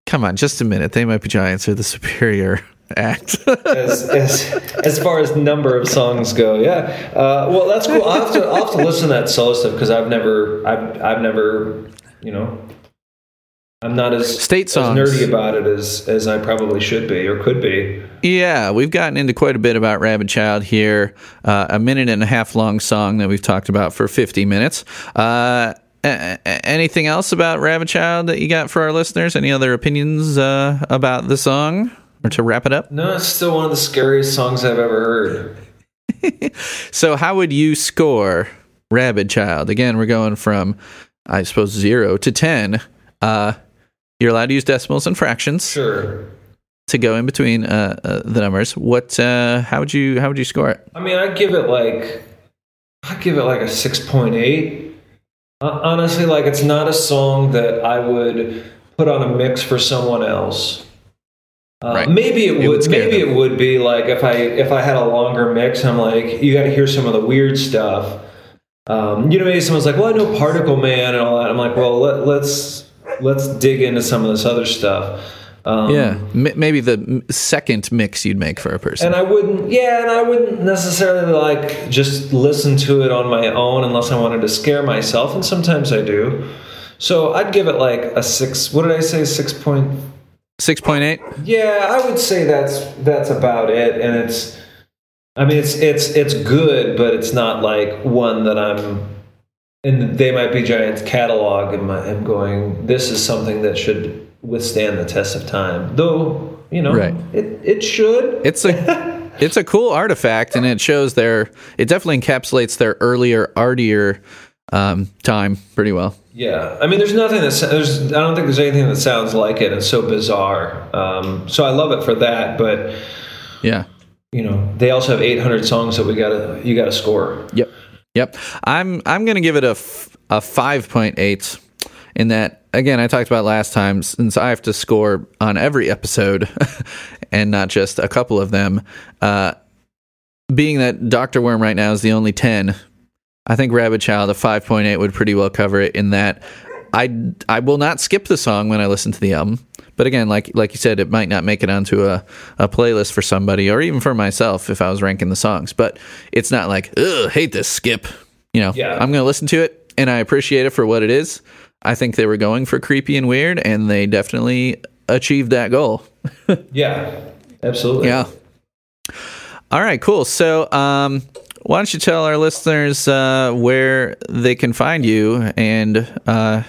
Come on, just a minute. They might be giants are the superior act. as, as as far as number of songs go. Yeah. Uh, well, that's cool. I'll have to I'll have to listen to that solo stuff because I've never I've I've never you know I'm not as State as nerdy about it as as I probably should be or could be. Yeah, we've gotten into quite a bit about Rabid Child here. Uh, a minute and a half long song that we've talked about for 50 minutes. Uh, anything else about Rabid Child that you got for our listeners? Any other opinions uh, about the song? Or to wrap it up? No, it's still one of the scariest songs I've ever heard. So, how would you score Rabid Child? Again, we're going from, I suppose, zero to 10. Uh, you're allowed to use decimals and fractions Sure. to go in between uh, uh, the numbers. What? Uh, how would you? How would you score it? I mean, I'd give it like I'd give it like a six point eight. Uh, honestly, like it's not a song that I would put on a mix for someone else. Uh, Right. Maybe it It would maybe them. it would be like if I if I had a longer mix. I'm like, you got to hear some of the weird stuff. Um, you know, maybe someone's like, "Well, I know Particle Man and all that." I'm like, "Well, let, let's let's dig into some of this other stuff." Um, Yeah, M- maybe the m- second mix you'd make for a person. and I wouldn't, yeah, and I wouldn't necessarily like just listen to it on my own unless I wanted to scare myself, and sometimes I do. So I'd give it like a six. What did I say? Six point. Six point eight. Yeah, I would say that's that's about it, and it's. I mean, it's it's it's good, but it's not like one that I'm. In they might be giants catalog, and I'm going. This is something that should withstand the test of time, though. You know, Right. it it should. It's a it's a cool artifact, and it shows their. It definitely encapsulates their earlier, artier um, time pretty well. Yeah, I mean, there's nothing that there's. I don't think there's anything that sounds like it. It's so bizarre. Um, so I love it for that. But Yeah. you know, they also have 800 songs that we gotta you gotta score. Yep. Yep. I'm I'm gonna give it a f- a five point eight. In that, again, I talked about last time. Since I have to score on every episode, and not just a couple of them. Uh, being that Doctor Worm right now is the only ten, I think Rabid Child a five point eight would pretty well cover it. In that, I I will not skip the song when I listen to the album. But again, like like you said, it might not make it onto a, a playlist for somebody or even for myself if I was ranking the songs. But it's not like, ugh, hate this skip. You know, Yeah. I'm going to listen to it and I appreciate it for what it is. I think they were going for creepy and weird, and they definitely achieved that goal. Yeah, absolutely. Yeah. All right, cool. So, um, why don't you tell our listeners uh, where they can find you and uh,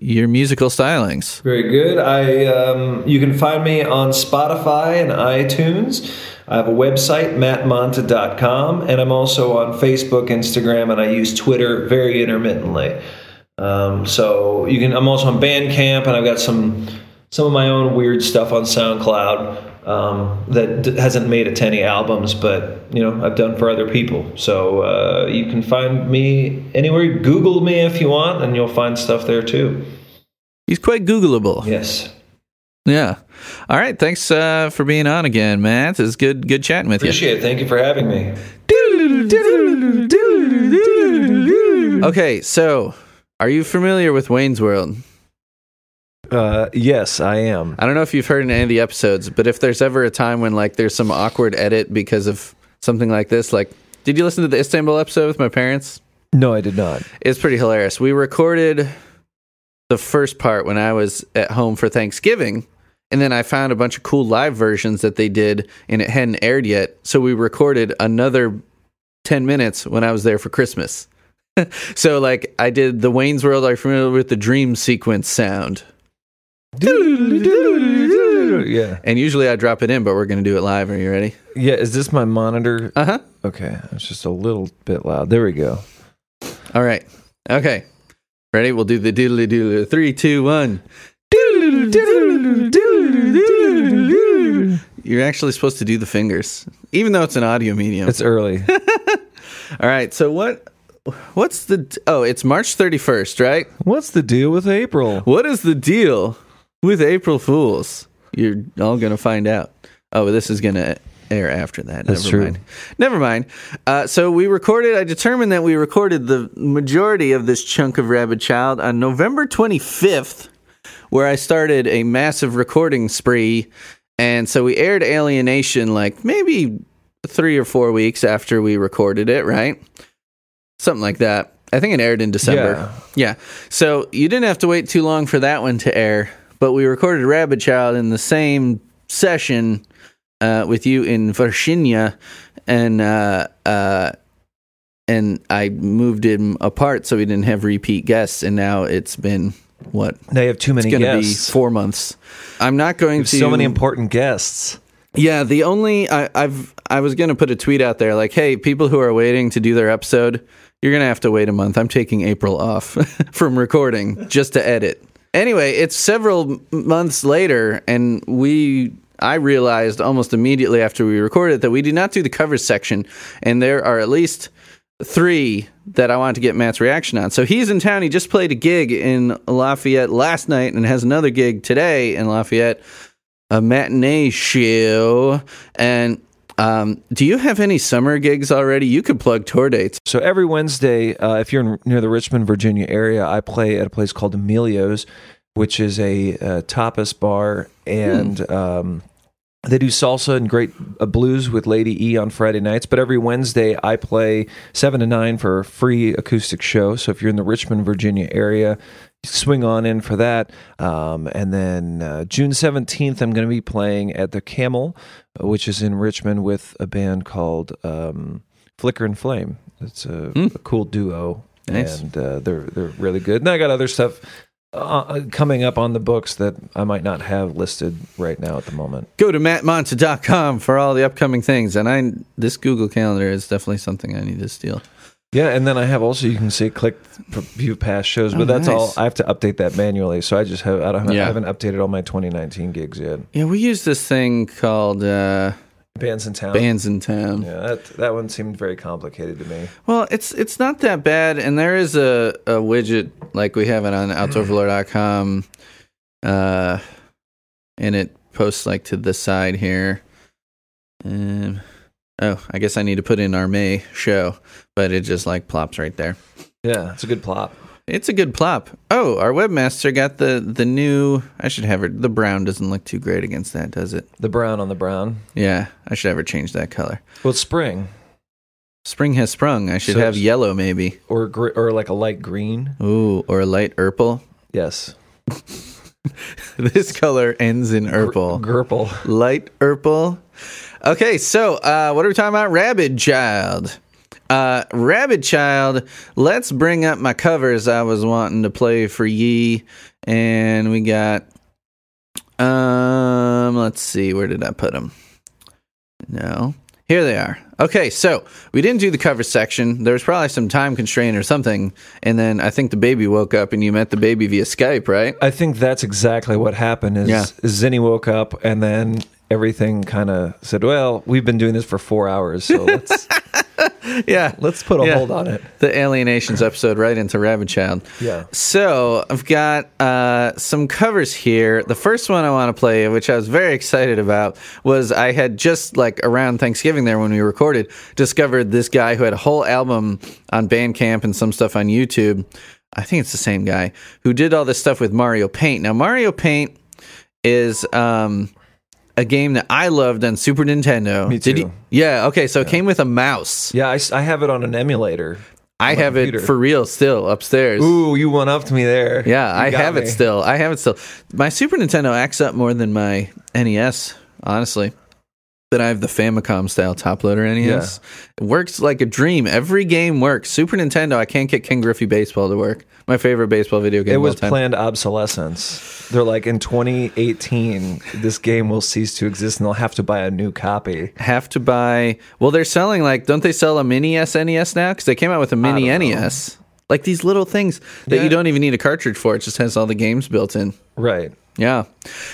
your musical stylings? Very good. I um, you can find me on Spotify and iTunes. I have a website, mattmonta.com, and I'm also on Facebook, Instagram, and I use Twitter very intermittently. Um, so you can. I'm also on Bandcamp, and I've got some some of my own weird stuff on SoundCloud um, that d- hasn't made it to any albums, but you know I've done for other people. So uh, you can find me anywhere. Google me if you want, and you'll find stuff there too. He's quite Googleable. Yes. Yeah. All right. Thanks uh, for being on again, Matt. It's good, good chatting with you. Appreciate it. Thank you for having me. Okay, so are you familiar with Wayne's World? Uh, yes, I am. I don't know if you've heard in any of the episodes, but if there's ever a time when like there's some awkward edit because of something like this, like did you listen to the Istanbul episode with my parents? No, I did not. It's pretty hilarious. We recorded the first part when I was at home for Thanksgiving, and then I found a bunch of cool live versions that they did, and it hadn't aired yet. So we recorded another 10 minutes when I was there for Christmas. so, like, I did the Wayne's World, are you familiar with the dream sequence sound? Yeah. And usually I drop it in, but we're going to do it live. Are you ready? Yeah, is this my monitor? Uh huh. Okay, it's just a little bit loud. There we go. All right. Okay. Ready? We'll do the doodly doodly. Three, two, one. You're actually supposed to do the fingers, even though it's an audio medium. It's early. All right. So what? What's the? Oh, it's March 31st, right? What's the deal with April? What is the deal with April Fools? You're all gonna find out. Oh, this is gonna air after that. That's Never true. mind. Never mind. Uh, so we recorded. I determined that we recorded the majority of this chunk of Rabid Child on November 25th, where I started a massive recording spree, and so we aired Alienation like maybe three or four weeks after we recorded it, right? Something like that. I think it aired in December. Yeah. Yeah. So you didn't have to wait too long for that one to air, but we recorded Rabid Child in the same session uh, with you in Virginia, and uh, uh, and I moved him apart so we didn't have repeat guests, and now it's been what? Now you have too many It's going to be four months. I'm not going to so many important guests. yeah, the only I, I've I was gonna put a tweet out there like, hey, people who are waiting to do their episode, you're gonna have to wait a month. I'm taking April off from recording just to edit. Anyway, it's several months later, and we I realized almost immediately after we recorded that we did not do the covers section, and there are at least three that I wanted to get Matt's reaction on. So he's in town. He just played a gig in Lafayette last night and has another gig today in Lafayette a matinee show. And um, do you have any summer gigs already? You could plug tour dates. So every Wednesday, uh, if you're in, near the Richmond, Virginia area, I play at a place called Emilio's, which is a uh, tapas bar, and um, they do salsa and great uh, blues with Lady E on Friday nights. But every Wednesday, I play seven to nine for a free acoustic show. So if you're in the Richmond, Virginia area, swing on in for that. Um, and then uh, June 17th, I'm going to be playing at the Camel, uh, which is in Richmond with a band called um, Flicker and Flame. It's a, a cool duo, Nice. and uh, they're they're really good. And I got other stuff uh, coming up on the books that I might not have listed right now at the moment. Go to mattmonta.com for all the upcoming things. And I this Google Calendar is definitely something I need to steal. Yeah, and then I have also you can say click for view past shows, but Oh, that's all. I have to update that manually, so I just have I don't Yeah. I haven't updated all my 2019 gigs yet. Yeah, we use this thing called uh, Bands in town. Bands in Town. Yeah, that that one seemed very complicated to me. Well, it's it's not that bad, and there is a, a widget like we have it on outdoorvelour.com, uh, and it posts like to the side here. Um, oh, I guess I need to put in our May show, but it just like plops right there. Yeah, it's a good plop. It's a good plop. Oh, our webmaster got the the new. I should have her. The brown doesn't look too great against that, does it? The brown on the brown. Yeah, I should have her change that color. Well, it's spring Spring has sprung. I should So have yellow maybe. or gr- or like a light green. Ooh, or a light purple. Yes, this color ends in purple. Gurple. Light purple. Okay, so uh, what are we talking about? Rabid Child. Uh, Rabid Child. Let's bring up my covers I was wanting to play for ye, and we got. Um, let's see, where did I put them? No, here they are. Okay, so we didn't do the cover section. There was probably some time constraint or something, and then I think the baby woke up, and you met the baby via Skype, right? I think that's exactly what happened. Is Yeah. Zinni woke up and then everything kind of said, "Well, we've been doing this for four hours, so let's Yeah, let's put a Yeah. hold on it." the Alienations episode right into Rabid Child. Yeah. So I've got uh, some covers here. The first one I want to play, which I was very excited about, was I had just like around Thanksgiving there when we recorded, discovered this guy who had a whole album on Bandcamp and some stuff on YouTube. I think it's the same guy who did all this stuff with Mario Paint. Now Mario Paint is um, a game that I loved on Super Nintendo. Me Did too. you? Yeah. Okay. So it came with a mouse. Yeah, I have it on an emulator. I have it for real still upstairs. Ooh, you went up to me there. Yeah, You I have it still. I have it still. My Super Nintendo acts up more than my NES, honestly. But I have the Famicom style top loader NES. It works like a dream. Every game works. Super Nintendo, I can't get Ken Griffey Baseball to work. My favorite baseball video game. It of was all time. planned obsolescence. They're like in 2018, this game will cease to exist, and they'll have to buy a new copy. Have to buy. Well, they're selling like, don't they sell a mini SNES now? Because they came out with a mini don't know. NES. Like these little things that Yeah. you don't even need a cartridge for. It just has all the games built in. Right. Yeah.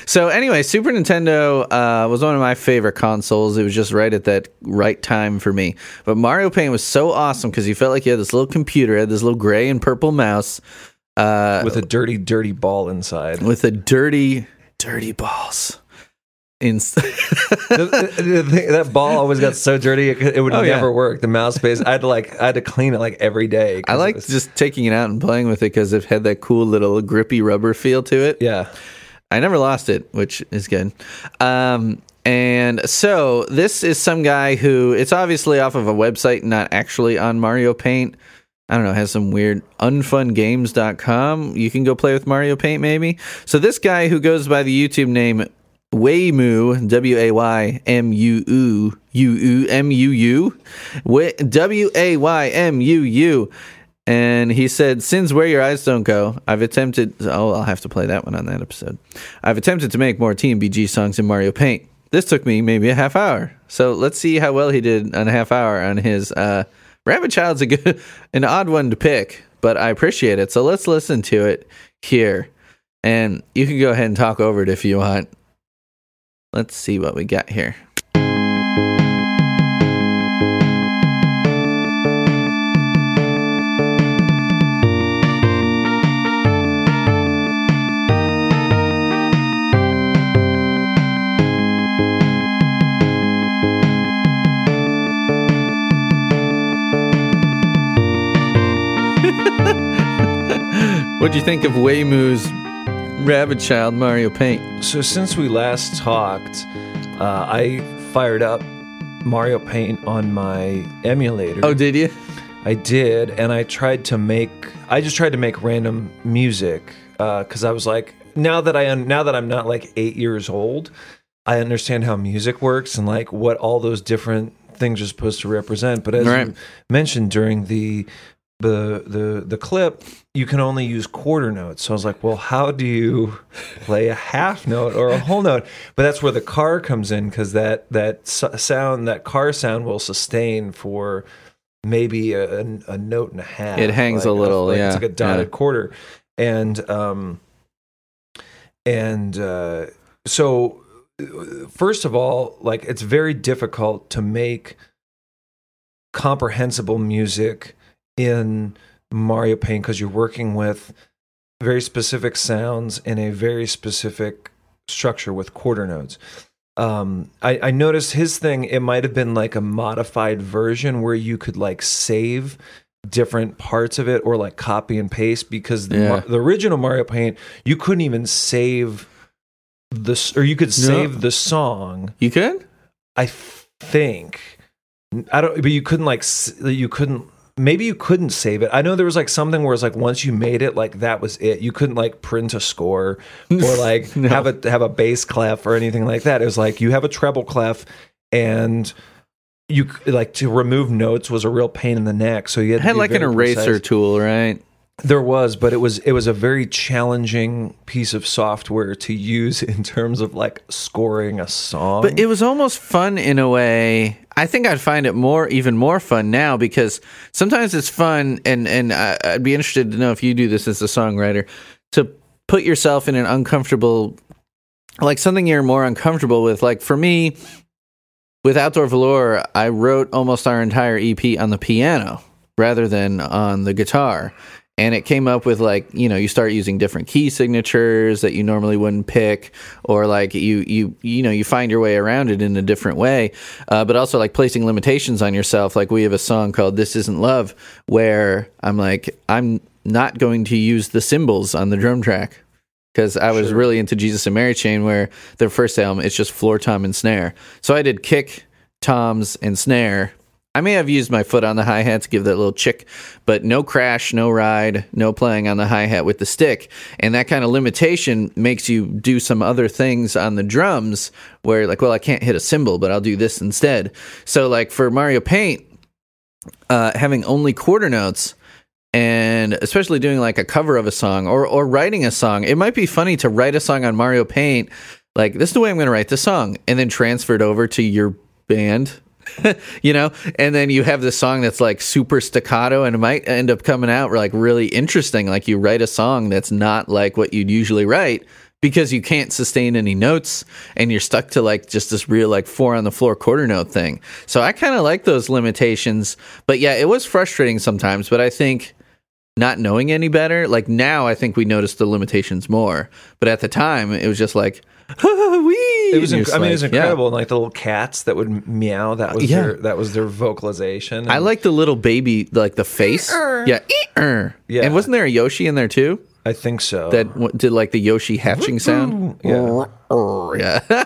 So anyway, Super Nintendo uh, was one of my favorite consoles. It was just right at that right time for me. But Mario Paint was so awesome because you felt like you had this little computer, had this little gray and purple mouse uh, With a dirty, dirty ball inside. with a dirty, dirty balls. In The- the- thing- that ball always got so dirty it, it would Oh, yeah. never work. The mouse space, I had to like, I had to clean it like every day. I liked was- just taking it out and playing with it because it had that cool little grippy rubber feel to it. yeah. I never lost it, which is good. Um, and so this is some guy who it's obviously off of a website, not actually on Mario Paint. I don't know, has some weird unfungames.com. You can go play with Mario Paint maybe. So this guy who goes by the YouTube name Waymu, W A Y M U U U U M U U, W A Y M U U. And he said, Sins where your eyes don't go, I've attempted. Oh, I'll have to play that one on that episode. I've attempted to make more TMBG songs in Mario Paint. This took me maybe a half hour. So let's see how well he did on a half hour on his. Uh, Rabid Child's a good, an odd one to pick, but I appreciate it. So let's listen to it here. And you can go ahead and talk over it if you want. Let's see what we got here. What'd you think of Waymu's Rabid Child Mario Paint? So since we last talked, uh, I fired up Mario Paint on my emulator. Oh, did you? I did, and I tried to make. I just tried to make random music because I was like, now that I now that I'm not like eight years old, I understand how music works and like what all those different things are supposed to represent. But as Right. you mentioned during the the the the clip, you can only use quarter notes. So I was like, well, how do you play a half note or a whole note? But that's where the car comes in because that that sound that car sound will sustain for maybe a, a, note and a half. It hangs a little, like, yeah, It's like a dotted yeah. quarter, and um, and uh, so first of all, like it's very difficult to make comprehensible music in Mario Paint because you're working with very specific sounds in a very specific structure with quarter notes. Um, I, I noticed his thing, it might have been like a modified version where you could like save different parts of it or like copy and paste because the, Yeah. The original Mario Paint, you couldn't even save this, or you could save the song. You could? I think I don't, but you couldn't like you couldn't. Maybe you couldn't save it. I know there was like something where it's like once you made it, like that was it. You couldn't like print a score or like No. have a have a bass clef or anything like that. It was like you have a treble clef and you like to remove notes was a real pain in the neck. So you had, had like an eraser precise. tool, right? There was, but it was it was a very challenging piece of software to use in terms of like scoring a song. But it was almost fun in a way. I think I'd find it more, even more fun now because sometimes it's fun, and and I, I'd be interested to know if you do this as a songwriter to put yourself in an uncomfortable, like something you're more uncomfortable with. Like for me, with Outdoor Velour, I wrote almost our entire EP on the piano rather than on the guitar. And it came up with like, you know, you start using different key signatures that you normally wouldn't pick, or like you you you know, you find your way around it in a different way. Uh, but also like placing limitations on yourself. Like we have a song called This Isn't Love where I'm like, I'm not going to use the cymbals on the drum track because I was Sure. really into Jesus and Mary Chain, where their first album it's just floor tom and snare. So I did kick, toms, and snare. I may have used my foot on the hi hat to give that little chick, but no crash, no ride, no playing on the hi hat with the stick. And that kind of limitation makes you do some other things on the drums where, like, well, I can't hit a cymbal, but I'll do this instead. So, like, for Mario Paint, uh, having only quarter notes and especially doing like a cover of a song or or writing a song it might be funny to write a song on mario paint like this is the way i'm going to write the song and then transfer it over to your band you know and then you have this song that's like super staccato and it might end up coming out like really interesting like you write a song that's not like what you'd usually write because you can't sustain any notes and you're stuck to like just this real like four on the floor quarter note thing. So I kind of like those limitations. But yeah, it was frustrating sometimes, but I think not knowing any better, like now I think we notice the limitations more. But at the time it was just like. It was. Inc- I mean, it was like, yeah. incredible. And like the little cats that would meow. That was Yeah. their. That was their vocalization. I like the little baby, like the face. Yeah. "Ee-er." Yeah. And wasn't there a Yoshi in there too? I think so. That w- did like the Yoshi hatching sound. Yeah. Yeah.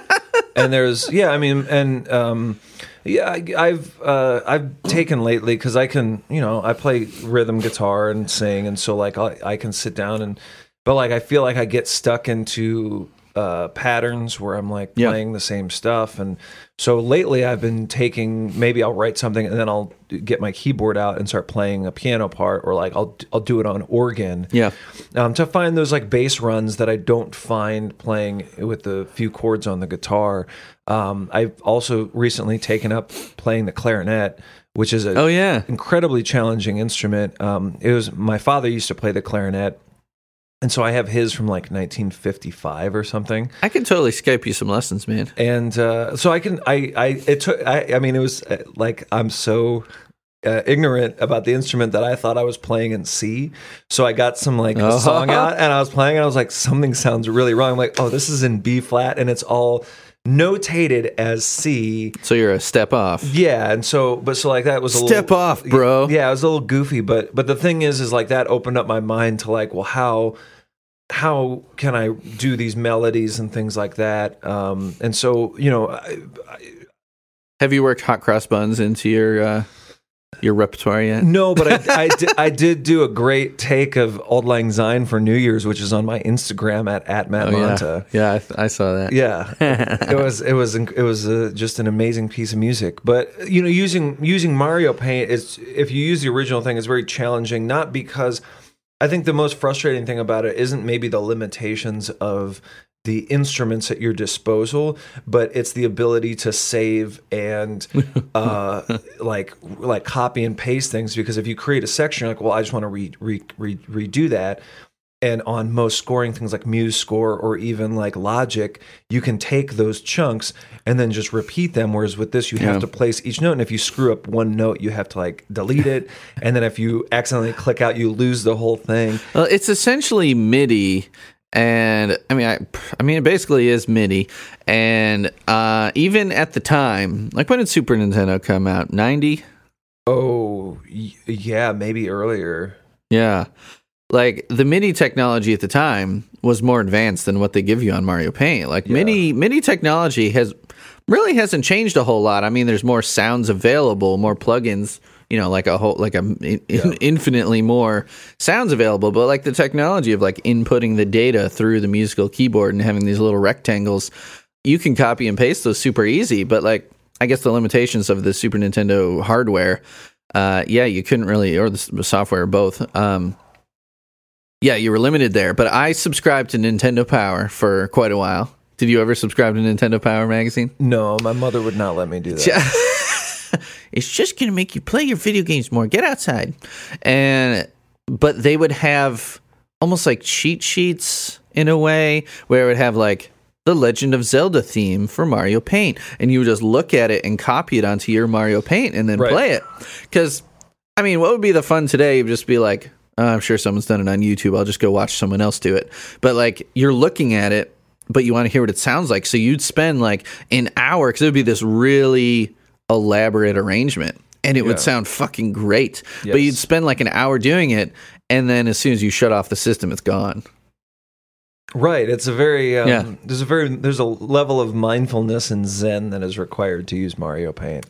and there's yeah i mean and um yeah I, i've uh i've taken lately because i can you know i play rhythm guitar and sing and so like I, I can sit down and but like i feel like i get stuck into uh patterns where i'm like Yeah. playing the same stuff and so lately i've been taking maybe i'll write something and then i'll get my keyboard out and start playing a piano part or like i'll i'll do it on organ Yeah. um, to find those like bass runs that I don't find playing with the few chords on the guitar. Um, I've also recently taken up playing the clarinet, which is a Oh yeah. incredibly challenging instrument. Um, it was my father used to play the clarinet, and so I have his from like 1955 or something. I can totally Skype you some lessons, man. And uh, so I can I I it took I I mean it was uh, like I'm so uh, ignorant about the instrument that I thought I was playing in C. So I got some like Oh. song out and I was playing and I was like something sounds really wrong. I'm like oh this is in B flat and it's all notated as C. So you're a step off. Yeah, and so but so like that was a Step little, off, bro. Yeah, it was a little goofy, but but the thing is is like that opened up my mind to like well how how can I do these melodies and things like that? Um, and so you know, I, Have you worked hot cross buns into your uh, your repertoire yet? no, but I, I, did, I did do a great take of Auld Lang Syne for New Year's, which is on my Instagram at at Matt Oh, yeah, Monta. yeah, I, th- I saw that. Yeah, it was it was it was uh, just an amazing piece of music. But you know, using using Mario Paint is if you use the original thing is very challenging. Not because I think the most frustrating thing about it isn't maybe the limitations of the instruments at your disposal, but it's the ability to save and uh, like like copy and paste things. Because if you create a section, you're like, well, I just want to re- re- re- redo that. And on most scoring things like MuseScore or even like Logic, you can take those chunks and then just repeat them. Whereas with this, you Yeah. have to place each note. And if you screw up one note, you have to like delete it. and then if you accidentally click out, you lose the whole thing. Well, it's essentially MIDI, and I mean, I, I mean, it basically is MIDI. And uh, even at the time, like when did Super Nintendo come out? Ninety. Oh, yeah, maybe earlier. Yeah. Like the MIDI technology at the time was more advanced than what they give you on Mario Paint. Like Yeah. MIDI MIDI technology has really hasn't changed a whole lot. I mean, there's more sounds available, more plugins, you know, like a whole like a in, infinitely more sounds available, but like the technology of like inputting the data through the musical keyboard and having these little rectangles, you can copy and paste those super easy, but like I guess the limitations of the Super Nintendo hardware uh, yeah, you couldn't really, or the software, both. Um, yeah, you were limited there. But I subscribed to Nintendo Power for quite a while. Did you ever subscribe to Nintendo Power magazine? No, my mother would not let me do that. it's just going to make you play your video games more. Get outside. And but they would have almost like cheat sheets in a way where it would have like the Legend of Zelda theme for Mario Paint and you would just look at it and copy it onto your Mario Paint and then Right. play it. Cuz I mean, what would be the fun today? You'd just be like, oh, I'm sure someone's done it on YouTube. I'll just go watch someone else do it. But like you're looking at it but you want to hear what it sounds like. So you'd spend like an hour because it would be this really elaborate arrangement and it would sound fucking great. But you'd spend like an hour doing it and then as soon as you shut off the system, it's gone. Right. It's a very um, Yeah. there's a very there's a level of mindfulness and zen that is required to use Mario Paint.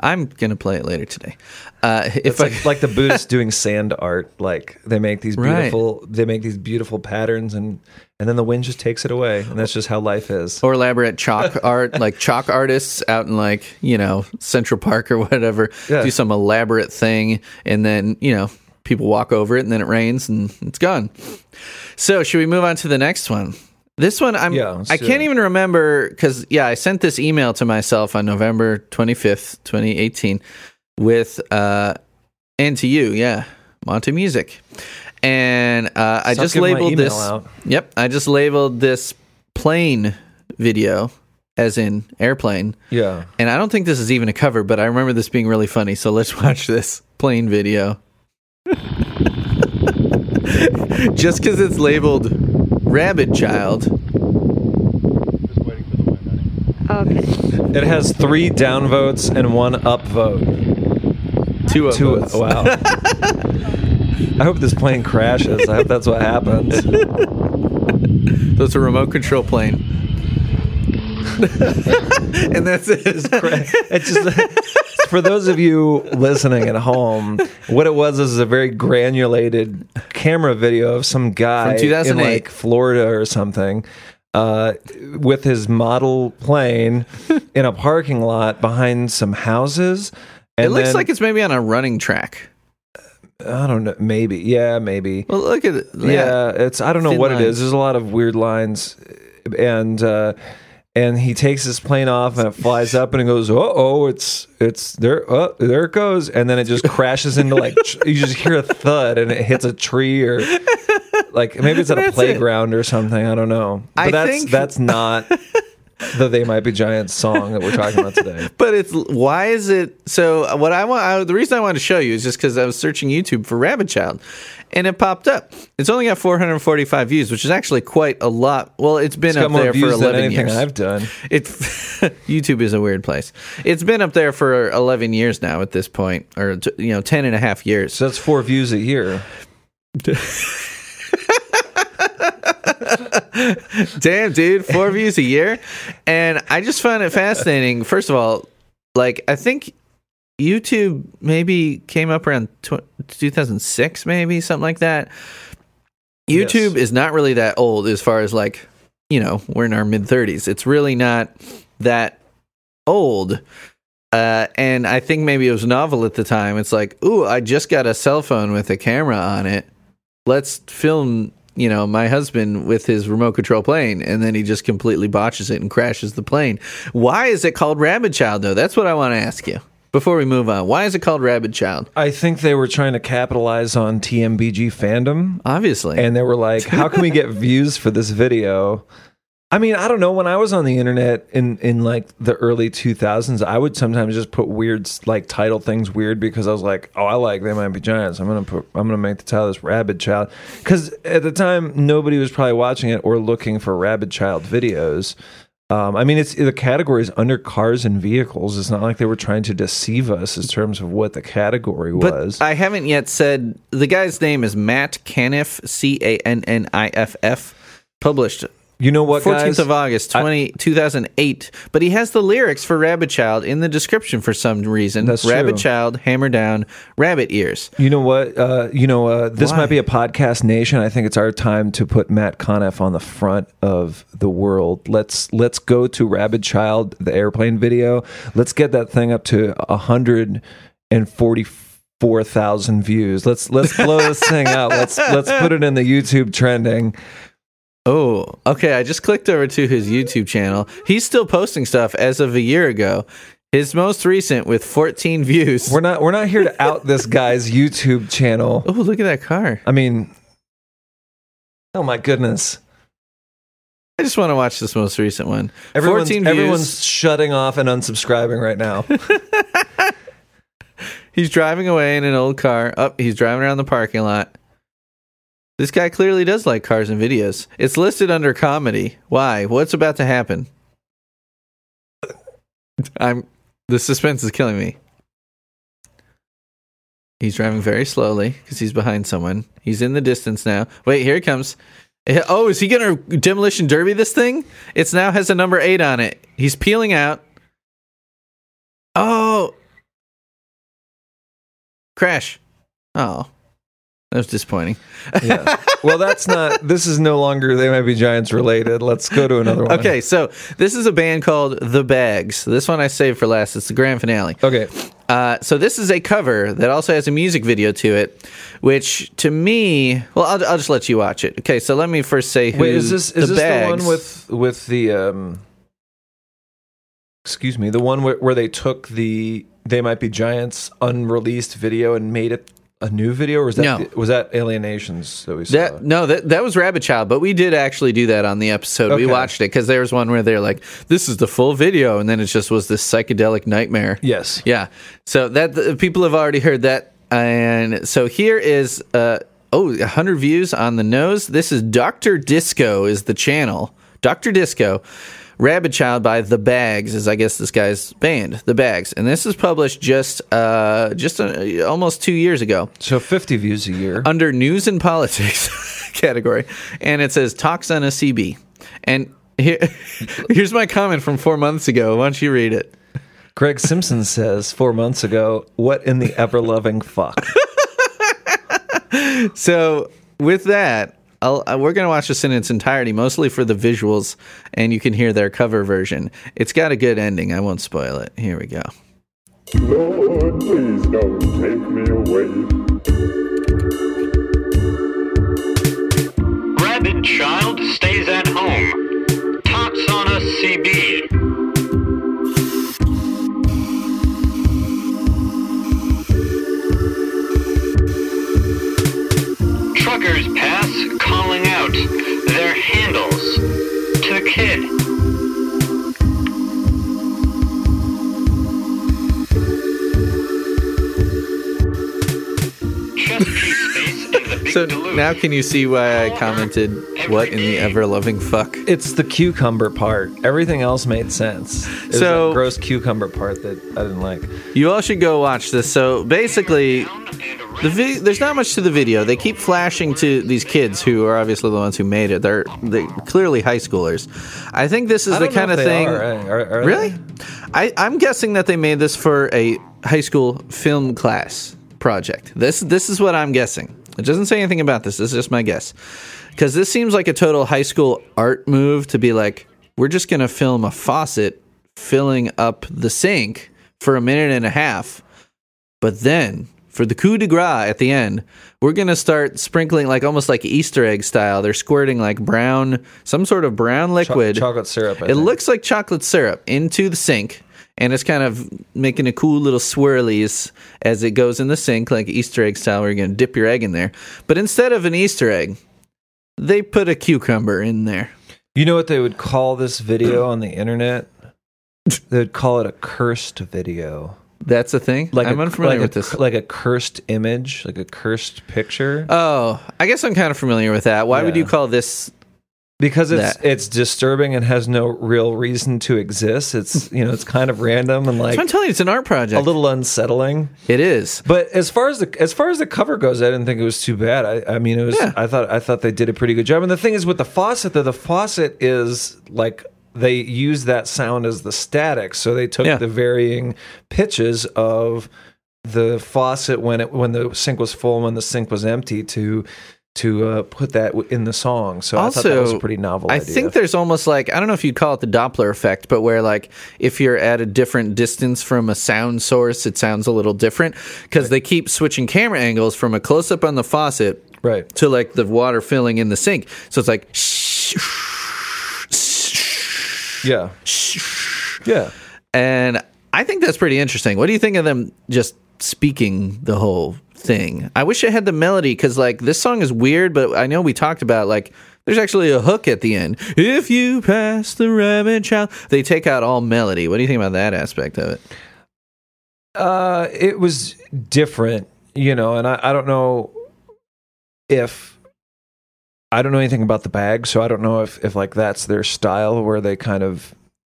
I'm gonna play it later today. Uh, if I, like like the Buddhists doing sand art. Like they make these Right. beautiful they make these beautiful patterns and and then the wind just takes it away. And that's just how life is. or elaborate chalk art, like chalk artists out in like you know Central Park or whatever, Yeah. do some elaborate thing, and then you know people walk over it, and then it rains, and it's gone. So should we move on to the next one? This one, I'm. Yeah, I can't even remember because yeah, I sent this email to myself on November 25th, 2018, with uh, and to you, yeah, Monte Music, and uh, I just labeled this. out. Yep, I just labeled this plane video as in airplane. Yeah. And I don't think this is even a cover, but I remember this being really funny. So let's watch this plane video. just because it's labeled Rabid Child. Okay. It has three downvotes and one upvote. Two of Two. us. Wow. I hope this plane crashes. I hope that's what happens. So it's a remote control plane. and that's it. It's just for those of you listening at home. What it was is a very granulated camera video of some guy From in like Florida or something. Uh, with his model plane in a parking lot behind some houses. And it looks then- like it's maybe on a running track. I don't know. Maybe. Yeah, maybe. Well, look at it. Yeah, it's I don't know Thin what it lines. is. There's a lot of weird lines, and uh, and he takes his plane off and it flies up and it goes, oh, oh, it's it's there, oh, there it goes, and then it just crashes into like you just hear a thud and it hits a tree or like maybe it's at a That's it. playground or something. I don't know, but I that's think- that's not the They Might Be Giants song that we're talking about today. But it's why is it so? What I want, I, the reason I wanted to show you is just because I was searching YouTube for Rabid Child, and it popped up. It's only got 445 views, which is actually quite a lot. Well, it's been It's up there for views than 11 anything years. I've done. It YouTube is a weird place. It's been up there for 11 years now at this point, or t- you know, 10 and a half years. So that's four views a year. Damn, dude, four views a year. And I just find it fascinating. First of all, like, I think YouTube maybe came up around tw- 2006, maybe something like that. YouTube is not really that old as far as like, you know, we're in our mid 30s. It's really not that old. Uh, and I think maybe it was novel at the time. It's like, ooh, I just got a cell phone with a camera on it. Let's film, you know, my husband with his remote control plane, and then he just completely botches it and crashes the plane. Why is it called Rabid Child, though? That's what I want to ask you before we move on. Why is it called Rabid Child? I think they were trying to capitalize on TMBG fandom. Obviously. And they were like, how can we get views for this video? I mean, I don't know. When I was on the internet in, in like the early 2000s, I would sometimes just put weird, like title things weird because I was like, oh, I like They Might Be Giants. I'm going to put, I'm going to make the title this Rabid Child. Because at the time, nobody was probably watching it or looking for Rabid Child videos. Um, I mean, it's the category is under cars and vehicles. It's not like they were trying to deceive us in terms of what the category was. But I haven't yet said the guy's name is Matt Canniff, C A N N I F F, published you know what, 14th guys? of August 20, 2008. But he has the lyrics for Rabid Child in the description for some reason. That's Rabbit true. Child, hammer down, rabbit ears. You know what? Uh, you know, uh, this Why? might be a podcast nation. I think it's our time to put Matt Canniff on the front of the world. Let's let's go to Rabid Child, the airplane video. Let's get that thing up to a hundred and forty four thousand views. Let's let's blow this thing out. Let's let's put it in the YouTube trending. Oh, okay. I just clicked over to his YouTube channel. He's still posting stuff as of a year ago. His most recent with 14 views. We're not we're not here to out this guy's YouTube channel. Oh, look at that car. I mean, oh my goodness. I just want to watch this most recent one. Everyone's, 14 views. everyone's shutting off and unsubscribing right now. He's driving away in an old car. Up, he's driving around the parking lot. This guy clearly does like cars and videos. It's listed under comedy. Why? What's about to happen? I'm the suspense is killing me. He's driving very slowly because he's behind someone. He's in the distance now. Wait, here he comes. Eh, Oh, is he gonna demolition derby this thing? It's now has a number eight on it. He's peeling out. Oh, crash! Oh, that was disappointing. Yeah. well, that's not. This is no longer they might be giants related. Let's go to another one. Okay, so this is a band called The Bags. This one I saved for last. It's the grand finale. Okay. Uh, so this is a cover that also has a music video to it, which to me, well, I'll, I'll just let you watch it. Okay, so let me first say who Wait, is this is the this Bags. the one with with the um? Excuse me, the one where, where they took the they might be giants unreleased video and made it a new video, or was that No. was that Alienations that we saw? That no, that that was Rabid Child, but we did actually do that on the episode. We watched it because there was one where they're like, "This is the full video," and then it just was this psychedelic nightmare. yes. Yeah. So that the, people have already heard that, and so here is uh oh, 100 views on the nose. This is Doctor Disco is the channel. Doctor Disco. Rabid Child by The Bags is I guess this guy's band, The Bags, and this is published just uh just uh, almost two years ago So fifty views a year. under news and politics category, and it says talks on a CB. And here, here's my comment from four months ago. Why don't you read it? Greg Simpson says four months ago, "What in the ever loving fuck?" So with that, I'll, uh, we're going to watch this in its entirety, mostly for the visuals, and you can hear their cover version. It's got a good ending. I won't spoil it. Here we go. Lord, please don't take me away. Rabid child stays at home. Tots on a CB. Calling out their handles to the kid. The big So now can you see why I commented, what in the ever loving fuck? It's the cucumber part. Everything else made sense. It was So- that gross cucumber part that I didn't like. You all should go watch this. So basically, the vi- there's not much to the video. They keep flashing to these kids who are obviously the ones who made it. They're they clearly high schoolers. I think this is the kind of thing. Are? Are- are really? I, I'm guessing that they made this for a high school film class project. This this is what I'm guessing. It doesn't say anything about this. This is just my guess. Because this seems like a total high school art move to be like, we're just gonna film a faucet filling up the sink for a minute and a half, but then for the coup de grace at the end, we're gonna start sprinkling like almost like Easter egg style. They're squirting like brown, some sort of brown Cho- liquid chocolate syrup. I it think. looks like chocolate syrup into the sink, and it's kind of making a cool little swirlies as it goes in the sink, like Easter egg style, where you're going to dip your egg in there. But instead of an Easter egg, they put a cucumber in there. You know what they would call this video on the internet? They would call it a cursed video. That's a thing. Like I'm a, unfamiliar like with a, this. Like a cursed image, like a cursed picture. oh, I guess I'm kind of familiar with that. Why would you call this? Because it's that. it's disturbing and has no real reason to exist. It's you know it's kind of random and like I'm telling you, it's an art project. a little unsettling. It is. But as far as the as far as the cover goes, I didn't think it was too bad. I, I mean, it was. Yeah. I thought I thought they did a pretty good job. And the thing is with the faucet, that the faucet is like they use that sound as the static. So they took Yeah. the varying pitches of the faucet when it when the sink was full and when the sink was empty to to uh, put that in the song. So I thought that was a pretty novel. I idea. think there's almost like I don't know if you'd call it the Doppler effect, but where like if you're at a different distance from a sound source, it sounds a little different because they keep switching camera angles from a close up on the faucet right. to like the water filling in the sink. So it's like Yeah. Yeah. and I think that's pretty interesting. What do you think of them just speaking the whole thing? I wish I had the melody because like this song is weird, but I know we talked about like there's actually a hook at the end. If you pass the rabid child, they take out all melody. What do you think about that aspect of it? Uh, it was different, you know, and I, I don't know if I don't know anything about the bag, so I don't know if, if like that's their style where they kind of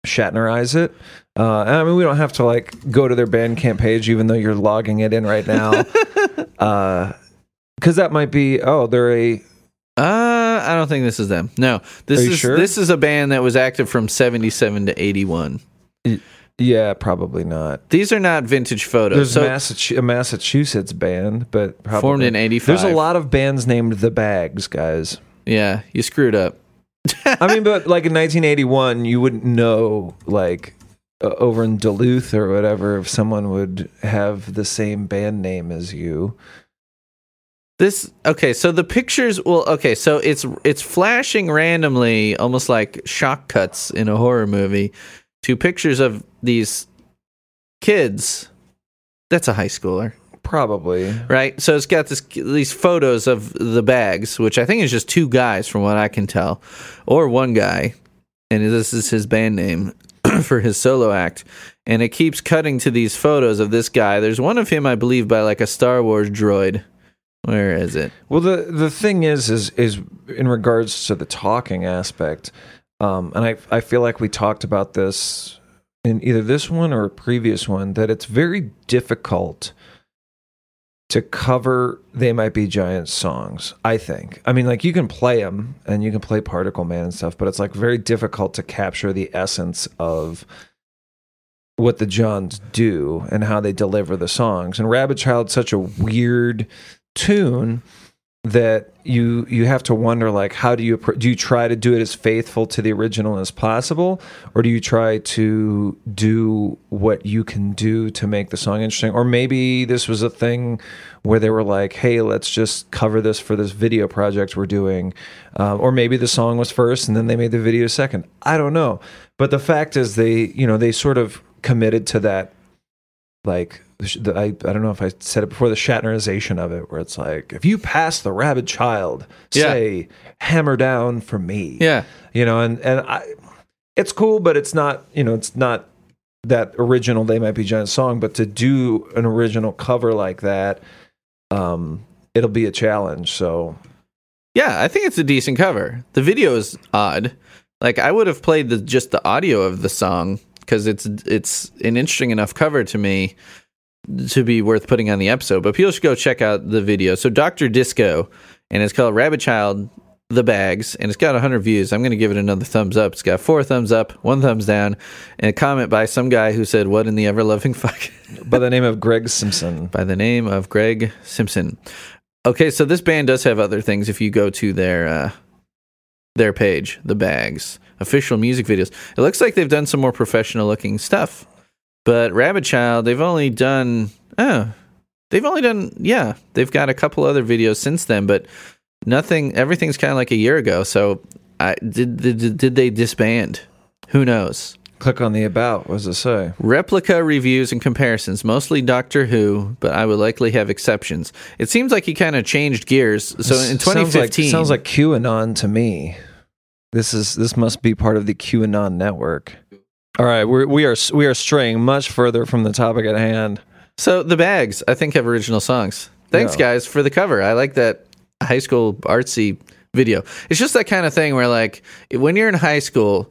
Shatnerize it. Uh, and I mean, we don't have to like go to their Bandcamp page, even though you're logging it in right now. Because that might be. Oh, they're a. Uh, I don't think this is them. No, this Are you is sure? this is a band that was active from 77 to 81. Yeah, probably not. These are not vintage photos. There's so Massachu- a Massachusetts band, but probably. Formed in 85. There's a lot of bands named the Bags, guys. yeah, you screwed up. I mean, but like in 1981, you wouldn't know like uh, Uh, over in Duluth or whatever if someone would have the same band name as you. This okay, so the pictures well okay, so it's it's flashing randomly almost like shock cuts in a horror movie to pictures of these kids. That's a high schooler, Probably. right? So it's got this these photos of the bags, which I think is just two guys from what I can tell, or one guy, and this is his band name for his solo act. And it keeps cutting to these photos of this guy. There's one of him, I believe, by like a Star Wars droid. Where is it? Well, the the thing is, is is in regards to the talking aspect, um, and I I feel like we talked about this in either this one or a previous one that it's very difficult to cover they might be giant songs i think. I mean like you can play them and you can play particle man and stuff but it's like very difficult to capture the essence of what the johns do and how they deliver the songs. And rabid child's such a weird tune that you you have to wonder like how do you do you try to do it as faithful to the original as possible or do you try to do what you can do to make the song interesting? Or maybe this was a thing where they were like hey let's just cover this for this video project we're doing. Um, or maybe the song was first and then they made the video second. I don't know. But the fact is they you know they sort of committed to that like the, I, I don't know if I said it before the Shatnerization of it, where it's like if you pass the rabid child, Yeah. say hammer down for me, Yeah. you know, and and I, it's cool, but it's not you know it's not that original They Might Be Giant song, but to do an original cover like that, um, it'll be a challenge. So Yeah, I think it's a decent cover. The video is odd. Like I would have played the just the audio of the song because it's it's an interesting enough cover to me to be worth putting on the episode. But people should go check out the video. So Doctor Disco, and it's called Rabid Child. The bags, and it's got 100 views. I'm going to give it another thumbs up. It's got four thumbs up, one thumbs down, and a comment by some guy who said, "What in the ever loving fuck." by the name of Greg Simpson, by the name of Greg Simpson. Okay, so this band does have other things. If you go to their uh, their page, the Bags official music videos, it looks like they've done some more professional looking stuff. But Rabid Child, they've only done oh, they've only done yeah, they've got a couple other videos since then, but nothing. Everything's kind of like a year ago. So I did did, did they disband? Who knows? click on the about. What does it say? Replica reviews and comparisons, mostly Doctor Who, but I would likely have exceptions. It seems like he kind of changed gears. So in Sounds like- 2015, sounds like QAnon to me. This is this must be part of the QAnon network. All right, we're, we are we are straying much further from the topic at hand. so the bags, I think, have original songs. Thanks, Yeah. guys, for the cover. I like that high school artsy video. It's just that kind of thing where, like, when you're in high school,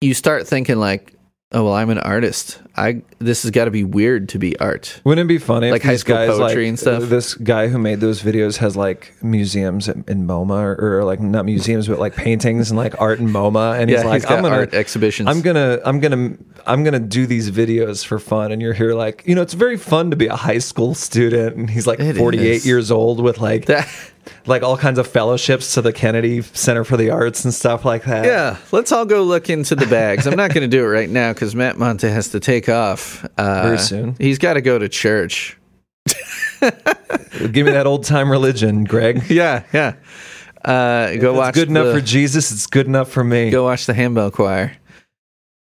you start thinking like, "Oh well, I'm an artist. I this has got to be weird to be art." Wouldn't it be funny Like if high these school guys, poetry like, and stuff? This guy who made those videos has like museums in, in MoMA, or, or like not museums, but like paintings and like art in MoMA, and Yeah, he's like, he's got I'm gonna art exhibitions. I'm gonna, I'm gonna, I'm gonna do these videos for fun. And you're here, like, you know, it's very fun to be a high school student. And he's like It 48 is. years old with like, That- like all kinds of fellowships to the Kennedy Center for the Arts and stuff like that. Yeah, let's all go look into the bags. I'm not going to do it right now because Matt Monte has to take off uh, Very soon. He's got to go to church. Give me that old time religion, Greg. Yeah, yeah. Uh, go It's watch. good enough the- for Jesus. It's good enough for me. Go watch the handbell choir.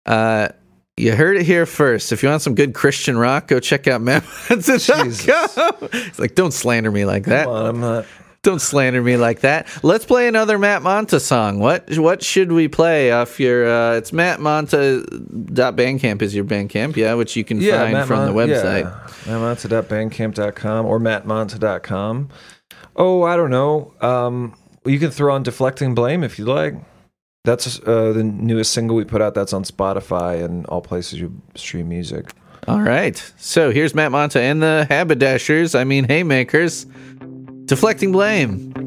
Uh, you heard it here first. If you want some good Christian rock, go check out MattMonte.com. It's like, don't slander me like that. Come on, I'm not. Don't slander me like that. Let's play another Matt Monta song. What what should we play off your? Uh, it's Matt Monta. Bandcamp is your bandcamp, yeah, which you can yeah, find Matt from Mon- the website. Yeah. MattMonta.bandcamp.com or MattMonta.com. Oh, I don't know. Um, you can throw on deflecting blame if you like. That's uh, the newest single we put out. That's on Spotify and all places you stream music. All right. So here's Matt Monta and the Haberdashers, I mean, Haymakers, Deflecting blame.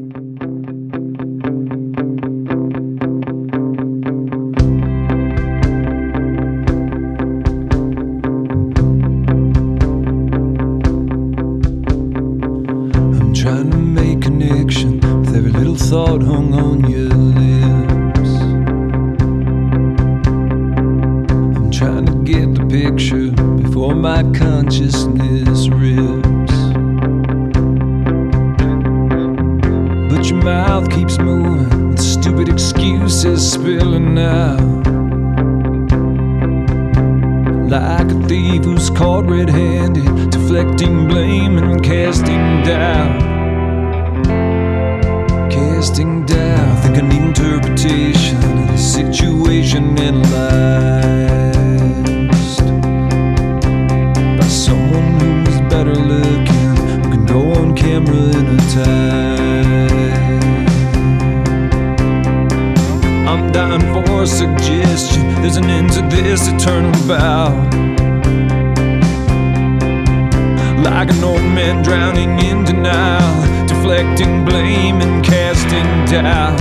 Like an old man drowning in denial, deflecting blame and casting doubt.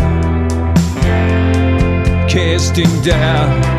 Casting doubt.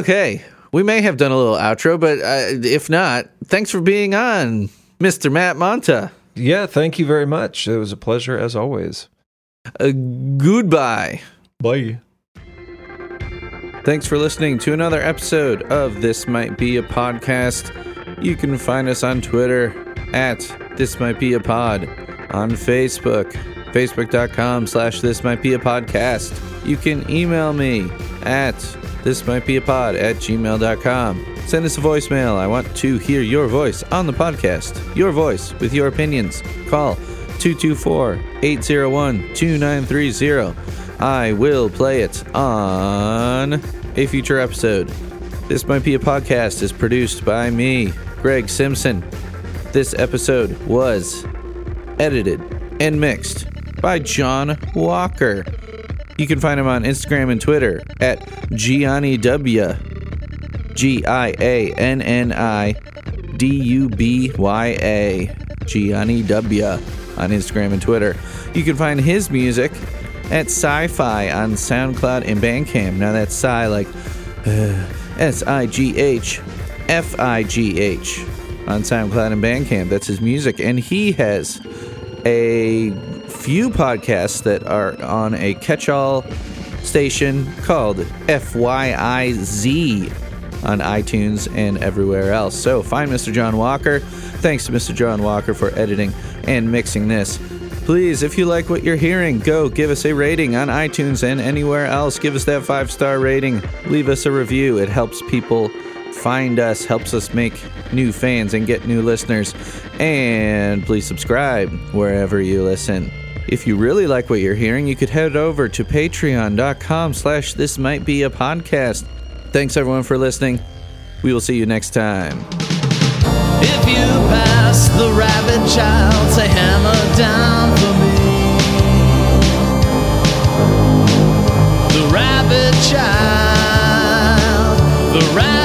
Okay. We may have done a little outro, but uh, if not, thanks for being on, Mr. Matt Monta. Yeah, thank you very much. It was a pleasure as always. Uh, goodbye. Bye. Thanks for listening to another episode of This Might Be a Podcast. You can find us on Twitter at This Might Be a Pod, on Facebook, facebook.com slash This Might Be a Podcast. You can email me at this might be a pod at gmail.com. Send us a voicemail. I want to hear your voice on the podcast. Your voice with your opinions. Call 224 801 2930. I will play it on a future episode. This Might Be a Podcast is produced by me, Greg Simpson. This episode was edited and mixed by John Walker. You can find him on Instagram and Twitter at Gianni W. G I A N N I D U B Y A. Gianni W. on Instagram and Twitter. You can find his music at Sigh Figh on SoundCloud and Bandcamp. Now that's Sci like uh, S I G H F I G H on SoundCloud and Bandcamp. That's his music. And he has a few podcasts that are on a catch all station called FYIZ on iTunes and everywhere else. So find Mr. John Walker. Thanks to Mr. John Walker for editing and mixing this. Please, if you like what you're hearing, go give us a rating on iTunes and anywhere else. Give us that five star rating. Leave us a review. It helps people find us, helps us make new fans and get new listeners. And please subscribe wherever you listen. If you really like what you're hearing, you could head over to patreon.com slash this might be a podcast. Thanks everyone for listening. We will see you next time. If you pass the rabid child, say hammer down for me. The rabid child, the rabbit.